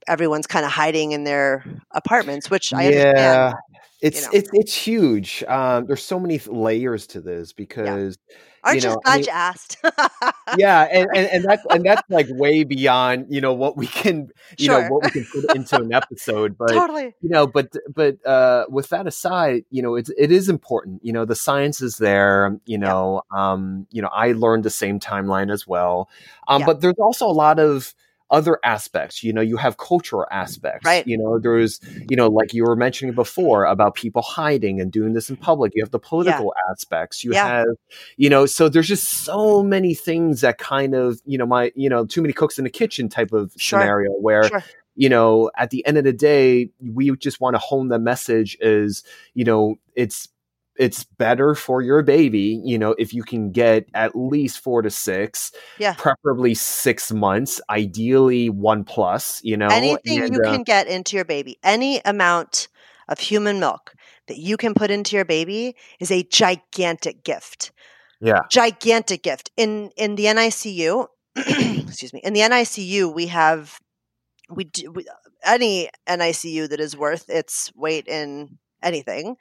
everyone's kind of hiding in their apartments, which I yeah. Understand, it's you know. it's it's huge. Um, there's so many layers to this because yeah. Aren't you know, glad I mean, you asked? yeah, and, *laughs* and, and that's and that's like way beyond you know what we can you Sure. know what we can put into an episode, *laughs* but totally. you know but but uh with that aside you know it's it is important you know the science is there you know um you know i learned the same timeline as well um Yeah. but there's also a lot of other aspects you know you have cultural aspects Right. you know there's you know like you were mentioning before about people hiding and doing this in public you have the political aspects you Yeah. have you know so there's just so many things that kind of you know my you know too many cooks in the kitchen type of Sure. scenario where Sure. you know, at the end of the day, we just want to hone the message is, you know, it's it's better for your baby, you know, if you can get at least four to six, Yeah. preferably six months, ideally one plus, you know. Anything and, you uh, can get into your baby, any amount of human milk that you can put into your baby is a gigantic gift. yeah, Gigantic gift. In in the NICU, *clears throat* excuse me, in the NICU we have we do we, any NICU that is worth its weight in anything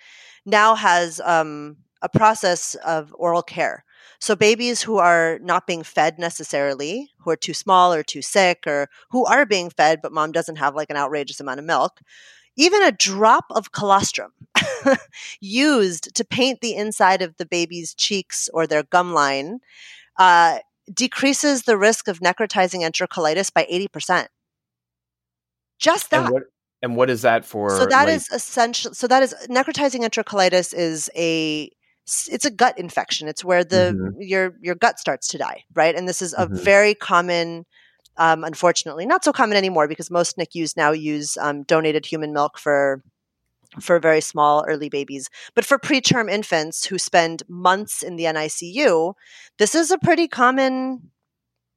now has um, a process of oral care. So babies who are not being fed necessarily, who are too small or too sick, or who are being fed but mom doesn't have like an outrageous amount of milk, even a drop of colostrum *laughs* used to paint the inside of the baby's cheeks or their gum line uh, decreases the risk of necrotizing enterocolitis by 80%. Just that. and what and what is that for? So that like- is essential. So that is necrotizing enterocolitis is a it's a gut infection. It's where the Mhm. your your gut starts to die, right? And this is a Mhm. very common, um, unfortunately, not so common anymore because most NICUs now use um, donated human milk for for very small early babies. But for preterm infants who spend months in the NICU, this is a pretty common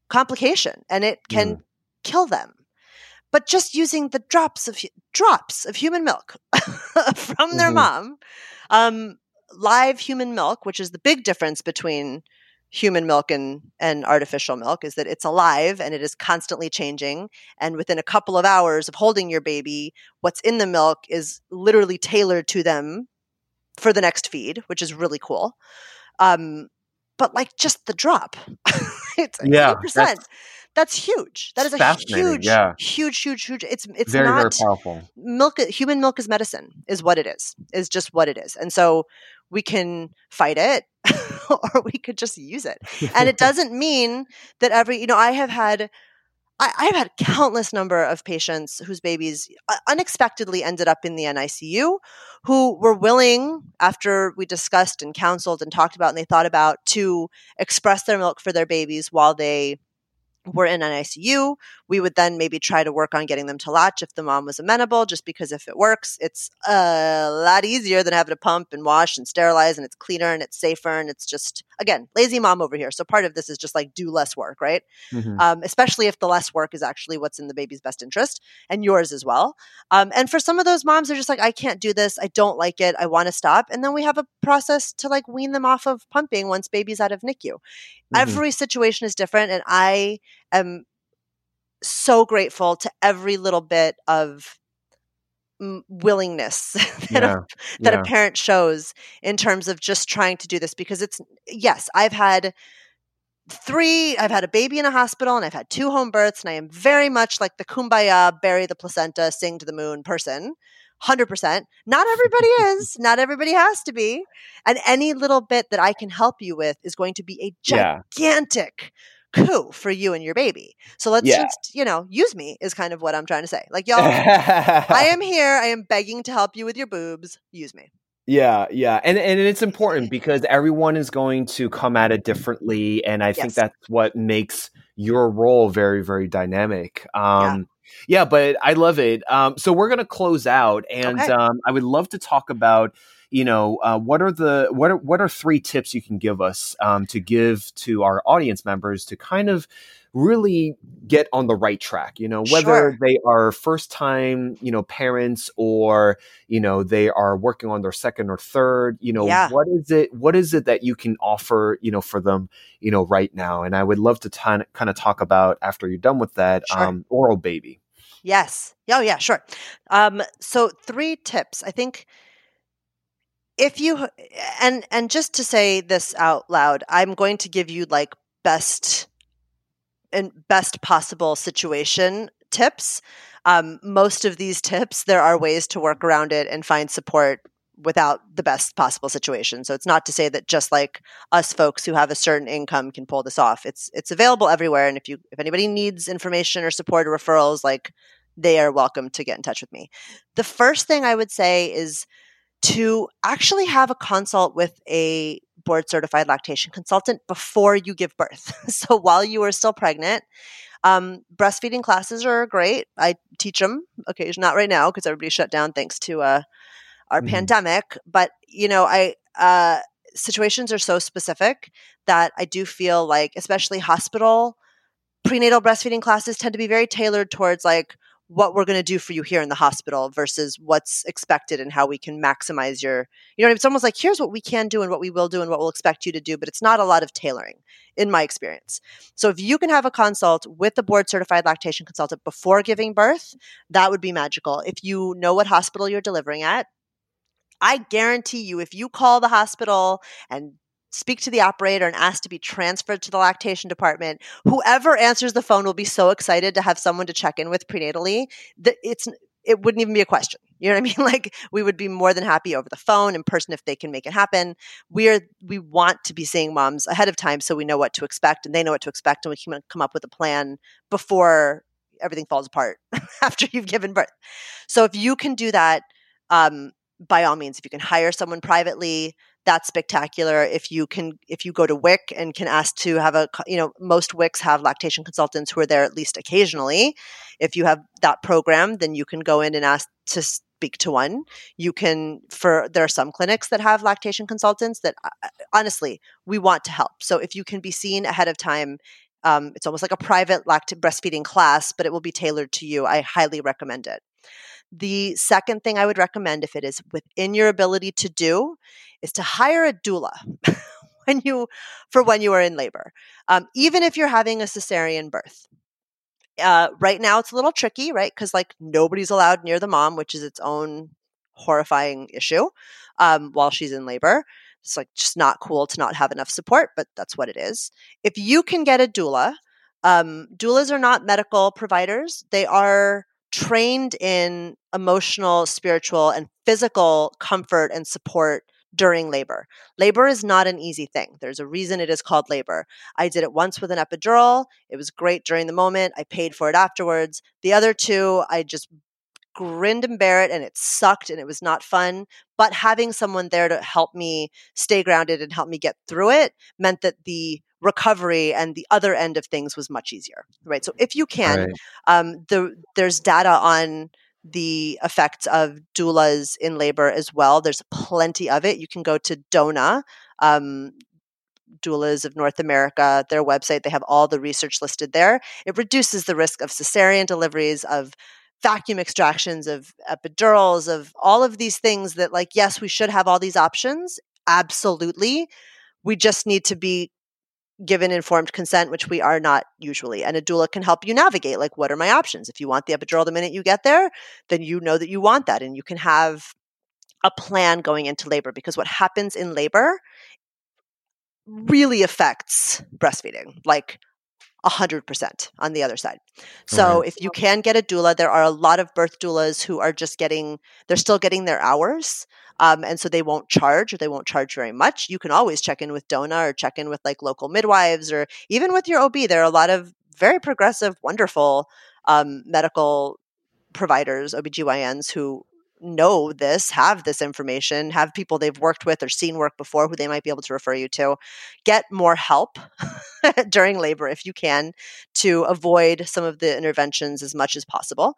complication, and it can kill them. But just using the drops of drops of human milk *laughs* from their Mhm. mom, um, live human milk, which is the big difference between human milk and, and artificial milk, is that it's alive and it is constantly changing. And within a couple of hours of holding your baby, what's in the milk is literally tailored to them for the next feed, which is really cool. Um, but like just the drop, *laughs* it's Yeah, 80%. That's- huge. That is a huge, yeah. huge, huge, huge. It's it's very very not powerful. milk. Human milk is medicine. Is what it is. Is just what it is. And so we can fight it, *laughs* or we could just use it. And it *laughs* doesn't mean that every. You know, I have had. I, I've had countless number of patients whose babies uh, unexpectedly ended up in the NICU, who were willing, after we discussed and counseled and talked about, and they thought about to express their milk for their babies while they were in an ICU. We would then maybe try to work on getting them to latch if the mom was amenable, just because if it works, it's a lot easier than having to pump and wash and sterilize, and it's cleaner and it's safer, and it's just again lazy mom over here. So part of this is just like do less work, right? Mhm. um, especially if the less work is actually what's in the baby's best interest and yours as well. Um, and for some of those moms, they're just like, I can't do this. I don't like it. I want to stop. And then we have a process to like wean them off of pumping once baby's out of NICU. Mhm. Every situation is different. And I am so grateful to every little bit of willingness *laughs* that, Yeah, a, that yeah. a parent shows in terms of just trying to do this because it's yes i've had three i've had a baby in a hospital and i've had two home births and i am very much like the kumbaya bury the placenta sing to the moon person 100% not everybody *laughs* is not everybody has to be and any little bit that i can help you with is going to be a Yeah. Coup for you and your baby so let's Yeah. just you know use me is kind of what i'm trying to say like y'all I *laughs* am here. I am begging to help you with your boobs. Use me. Yeah, yeah, and and it's important *laughs* because everyone is going to come at it differently, and I think that's what makes your role very, very dynamic. Um, yeah. but I love it. Um, so we're gonna close out, and Okay. um, I would love to talk about, you know, uh, what are the what are what are three tips you can give us um, to give to our audience members to kind of really get on the right track you know whether Sure. they are first time you know parents or you know they are working on their second or third you know Yeah. what is it what is it that you can offer you know for them you know right now and i would love to kind of kind of talk about after you're done with that Sure. um Oro Baby Yes. Oh, yeah, sure. Um, so, three tips. I think if you and and just to say this out loud, I'm going to give you like best and best possible situation tips. Um, most of these tips, there are ways to work around it and find support without the best possible situation. So it's not to say that just like us folks who have a certain income can pull this off. It's it's available everywhere and if you if anybody needs information or support or referrals like they are welcome to get in touch with me. The first thing I would say is to actually have a consult with a board certified lactation consultant before you give birth. *laughs* so while you are still pregnant, um, breastfeeding classes are great. I teach them occasionally, not right now because everybody's shut down thanks to uh, our mm-hmm. pandemic. But you know, I uh, situations are so specific that I do feel like, especially hospital prenatal breastfeeding classes, tend to be very tailored towards like what we're going to do for you here in the hospital versus what's expected and how we can maximize your you know it's almost like here's what we can do and what we will do and what we'll expect you to do but it's not a lot of tailoring in my experience. So if you can have a consult with a board certified lactation consultant before giving birth that would be magical. If you know what hospital you're delivering at I guarantee you, if you call the hospital and speak to the operator and ask to be transferred to the lactation department, whoever answers the phone will be so excited to have someone to check in with prenatally that it's it wouldn't even be a question. You know what I mean? *laughs* Like we would be more than happy over the phone in person if they can make it happen. We're we want to be seeing moms ahead of time so we know what to expect and they know what to expect and we can come up with a plan before everything falls apart *laughs* after you've given birth. So if you can do that, um, by all means, if you can hire someone privately, that's spectacular. If you can, if you go to WIC and can ask to have a, you know, most WICs have lactation consultants who are there at least occasionally. If you have that program, then you can go in and ask to speak to one. You can, for there are some clinics that have lactation consultants that, uh, honestly, we want to help. So if you can be seen ahead of time um, it's almost like a private lact- breastfeeding class, but it will be tailored to you. I highly recommend it. The second thing I would recommend, if it is within your ability to do, is to hire a doula *laughs* when you for when you are in labor, um, even if you're having a cesarean birth. Uh, right now, it's a little tricky, right? Because like nobody's allowed near the mom, which is its own horrifying issue um, while she's in labor. It's like just not cool to not have enough support, but that's what it is. If you can get a doula, um, doulas are not medical providers. They are trained in emotional, spiritual, and physical comfort and support during labor. Labor is not an easy thing. There's a reason it is called labor. I did it once with an epidural. It was great during the moment. I paid for it afterwards. The other two, I just grinned and bear it and it sucked and it was not fun. But having someone there to help me stay grounded and help me get through it meant that the recovery and the other end of things was much easier, right? So if you can, right. um, the, there's data on the effects of doulas in labor as well. There's plenty of it. You can go to DONA, um, Doulas of North America, their website. They have all the research listed there. It reduces the risk of cesarean deliveries, of vacuum extractions, of epidurals, of all of these things that, like, yes, we should have all these options. Absolutely. We just need to be given informed consent, which we are not usually. And a doula can help you navigate like, what are my options? If you want the epidural the minute you get there, then you know that you want that and you can have a plan going into labor because what happens in labor really affects breastfeeding. Like, 100% on the other side. So if you can get a doula, there are a lot of birth doulas who are just getting, they're still getting their hours. Um, and so they won't charge or they won't charge very much. You can always check in with DONA or check in with like local midwives or even with your OB. There are a lot of very progressive, wonderful um, medical providers, OBGYNs, who know this, have this information, have people they've worked with or seen work before who they might be able to refer you to. Get more help *laughs* during labor if you can to avoid some of the interventions as much as possible.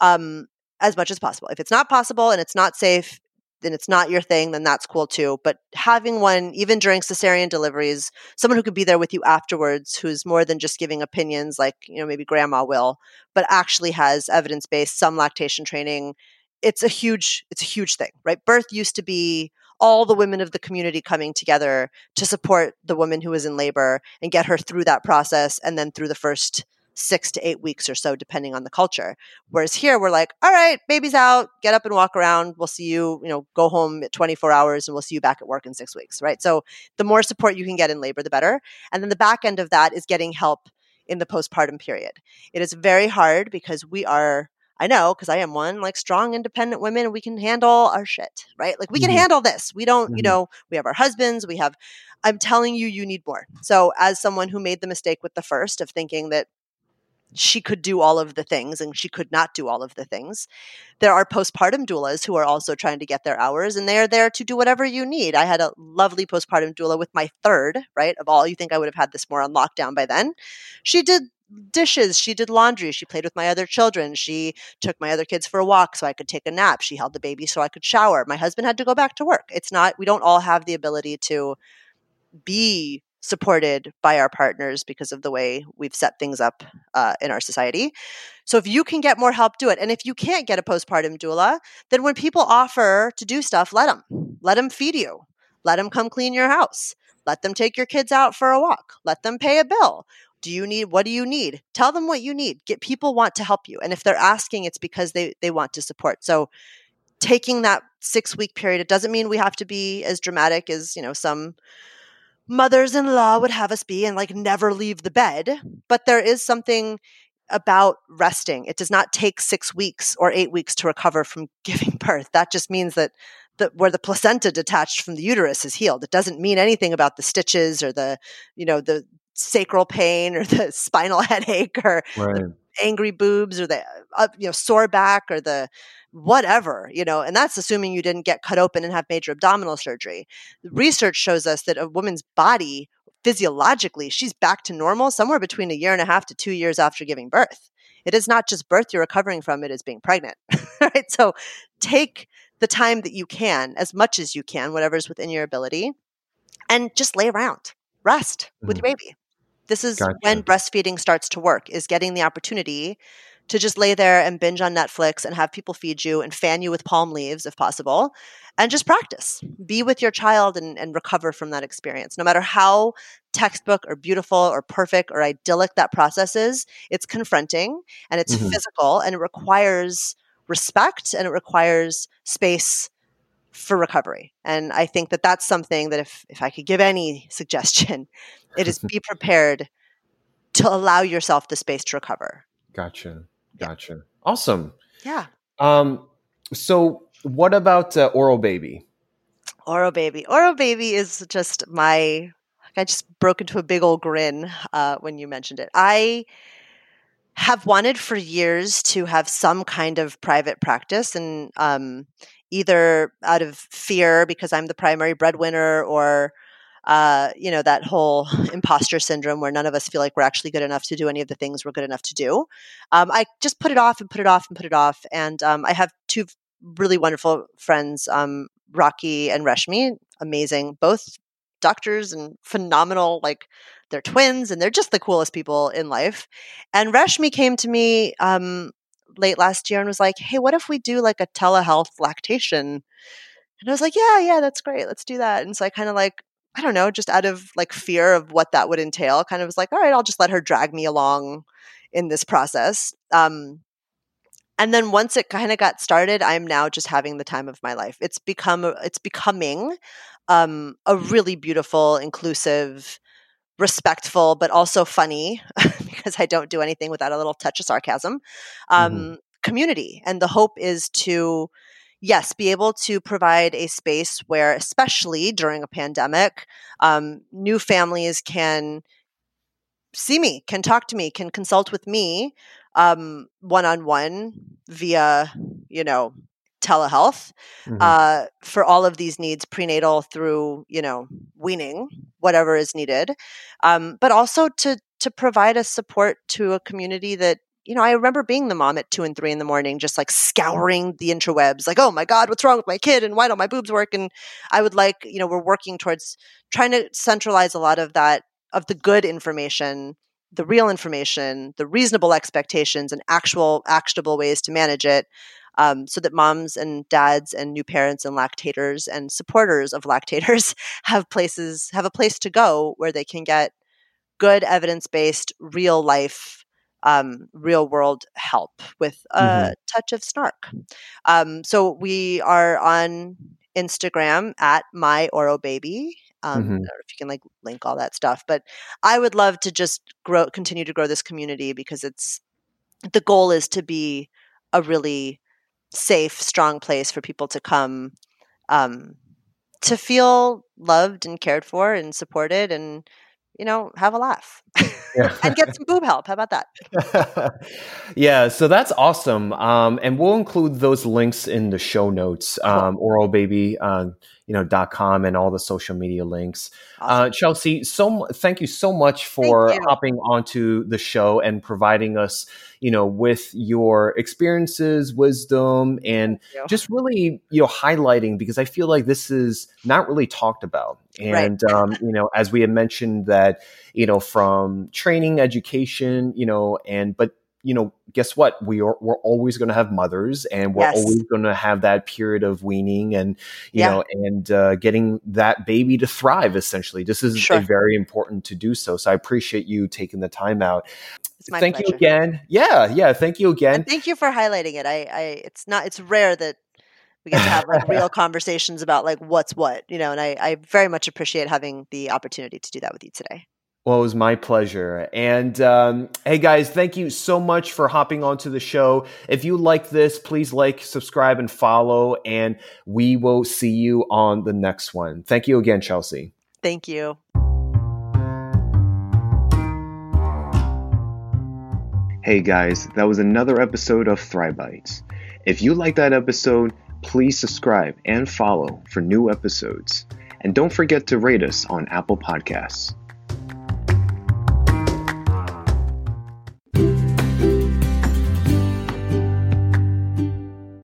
Um, as much as possible. If it's not possible and it's not safe, then it's not your thing, then that's cool too. But having one, even during cesarean deliveries, someone who could be there with you afterwards, who's more than just giving opinions like, you know, maybe grandma will, but actually has evidence based, some lactation training. It's a huge, it's a huge thing, right? Birth used to be all the women of the community coming together to support the woman who was in labor and get her through that process and then through the first six to eight weeks or so, depending on the culture. Whereas here, we're like, all right, baby's out, get up and walk around. We'll see you, you know, go home at 24 hours and we'll see you back at work in six weeks, right? So the more support you can get in labor, the better. And then the back end of that is getting help in the postpartum period. It is very hard because we are I know because I am one, like strong, independent women, we can handle our shit, right? Like we can mm-hmm. handle this. We don't, mm-hmm. you know, we have our husbands, we have, I'm telling you, you need more. So, as someone who made the mistake with the first of thinking that she could do all of the things and she could not do all of the things. There are postpartum doulas who are also trying to get their hours and they are there to do whatever you need. I had a lovely postpartum doula with my third, right? Of all, you think I would have had this more on lockdown by then. She did dishes. She did laundry. She played with my other children. She took my other kids for a walk so I could take a nap. She held the baby so I could shower. My husband had to go back to work. It's not, we don't all have the ability to be supported by our partners because of the way we've set things up uh, in our society. So if you can get more help, do it. And if you can't get a postpartum doula, then when people offer to do stuff, let them. Let them feed you. Let them come clean your house. Let them take your kids out for a walk. Let them pay a bill do you need what do you need tell them what you need get people want to help you and if they're asking it's because they they want to support so taking that 6 week period it doesn't mean we have to be as dramatic as you know some mothers-in-law would have us be and like never leave the bed but there is something about resting it does not take 6 weeks or 8 weeks to recover from *laughs* giving birth that just means that the, where the placenta detached from the uterus is healed. It doesn't mean anything about the stitches or the, you know, the sacral pain or *laughs* the spinal *laughs* headache or right. angry boobs or the uh, you know sore back or the whatever you know and that's assuming you didn't get cut open and have major abdominal surgery research shows us that a woman's body physiologically she's back to normal somewhere between a year and a half to two years after giving birth it is not just birth you're recovering from it is being pregnant *laughs* right so take the time that you can as much as you can whatever's within your ability and just lay around rest mm-hmm. with your baby this is gotcha. when breastfeeding starts to work, is getting the opportunity to just lay there and binge on Netflix and have people feed you and fan you with palm leaves if possible and just practice. Be with your child and, and recover from that experience. No matter how textbook or beautiful or perfect or idyllic that process is, it's confronting and it's mm-hmm. physical and it requires respect and it requires space for recovery. And I think that that's something that if, if I could give any *laughs* suggestion, it is *laughs* be prepared to allow yourself the space to recover. Gotcha. Gotcha. Awesome. Yeah. Um, so what about uh, Oro Baby? Oro Baby. Oro Baby is just my, I just broke into a big old grin uh, when you mentioned it. I have wanted for years to have some kind of private practice and um, either out of fear because I'm the primary breadwinner or uh, you know, that whole *sighs* imposter syndrome where none of us feel like we're actually good enough to do any of the things we're good enough to do. Um, I just put it off and put it off and put it off. And um, I have two really wonderful friends, um, Rocky and Reshmi, amazing, both doctors and phenomenal, like they're twins and they're just the coolest people in life. And Reshmi came to me um, late last year and was like, hey, what if we do like a telehealth lactation? And I was like, yeah, yeah, that's great. Let's do that. And so I kind of like I don't know, just out of like fear of what that would entail, kind of was like, all right, I'll just let her drag me along in this process. Um, and then once it kind of got started, I'm now just having the time of my life. It's become, it's becoming um, a really beautiful, inclusive, respectful, but also funny *laughs* because I don't do anything without a little touch of sarcasm um, mm-hmm. community. And the hope is to yes, be able to provide a space where, especially during a pandemic, um, new families can see me, can talk to me, can consult with me one on one via, you know, telehealth mm-hmm. uh, for all of these needs prenatal through you know weaning whatever is needed um, but also to to provide a support to a community that you know, I remember being the mom at two and three in the morning, just like scouring the interwebs, like, oh my God, what's wrong with my kid? And why don't my boobs work? And I would like, you know, we're working towards trying to centralize a lot of that, of the good information, the real information, the reasonable expectations, and actual actionable ways to manage it. Um, so that moms and dads and new parents and lactators and supporters of lactators *laughs* have places have a place to go where they can get good evidence based real life um, real world help with a Mhm. touch of snark. Um, so we are on Instagram at my Oro baby. Um, I Mhm. don't know if you can like link all that stuff, but I would love to just grow, continue to grow this community because it's the goal is to be a really safe, strong place for people to come um, to feel loved and cared for and supported and you know have a laugh Yeah. and get some boob help how about that *laughs* yeah, so that's awesome. Um, and we'll include those links in the show notes, Cool. um, orobaby, uh, you know, dot com and all the social media links. awesome. Uh, Chelsea, so thank you so much for hopping onto the show and providing us, you know, with your experiences, wisdom, and just really, you know, highlighting because I feel like this is not really talked about. Right. And um, you know, as we had mentioned that, you know, from training, education, you know, and but you know, guess what? We are we're always going to have mothers, and we're Yes. always going to have that period of weaning, and you Yeah. know, and uh, getting that baby to thrive. Essentially, this is Sure. very important to do so. So I appreciate you taking the time out. thank pleasure. you again. Yeah, yeah. Thank you again. and thank you for highlighting it i i it's not it's rare that we get to have like real *laughs* conversations about like what's what you know and i i very much appreciate having the opportunity to do that with you today Well, it was my pleasure. And um, hey, guys, thank you so much for hopping onto the show. If you like this, please like, subscribe, and follow. And we will see you on the next one. Thank you again, Chelsea. thank you Hey guys, that was another episode of Thribites. If you like that episode, please subscribe and follow for new episodes. And don't forget to rate us on Apple Podcasts.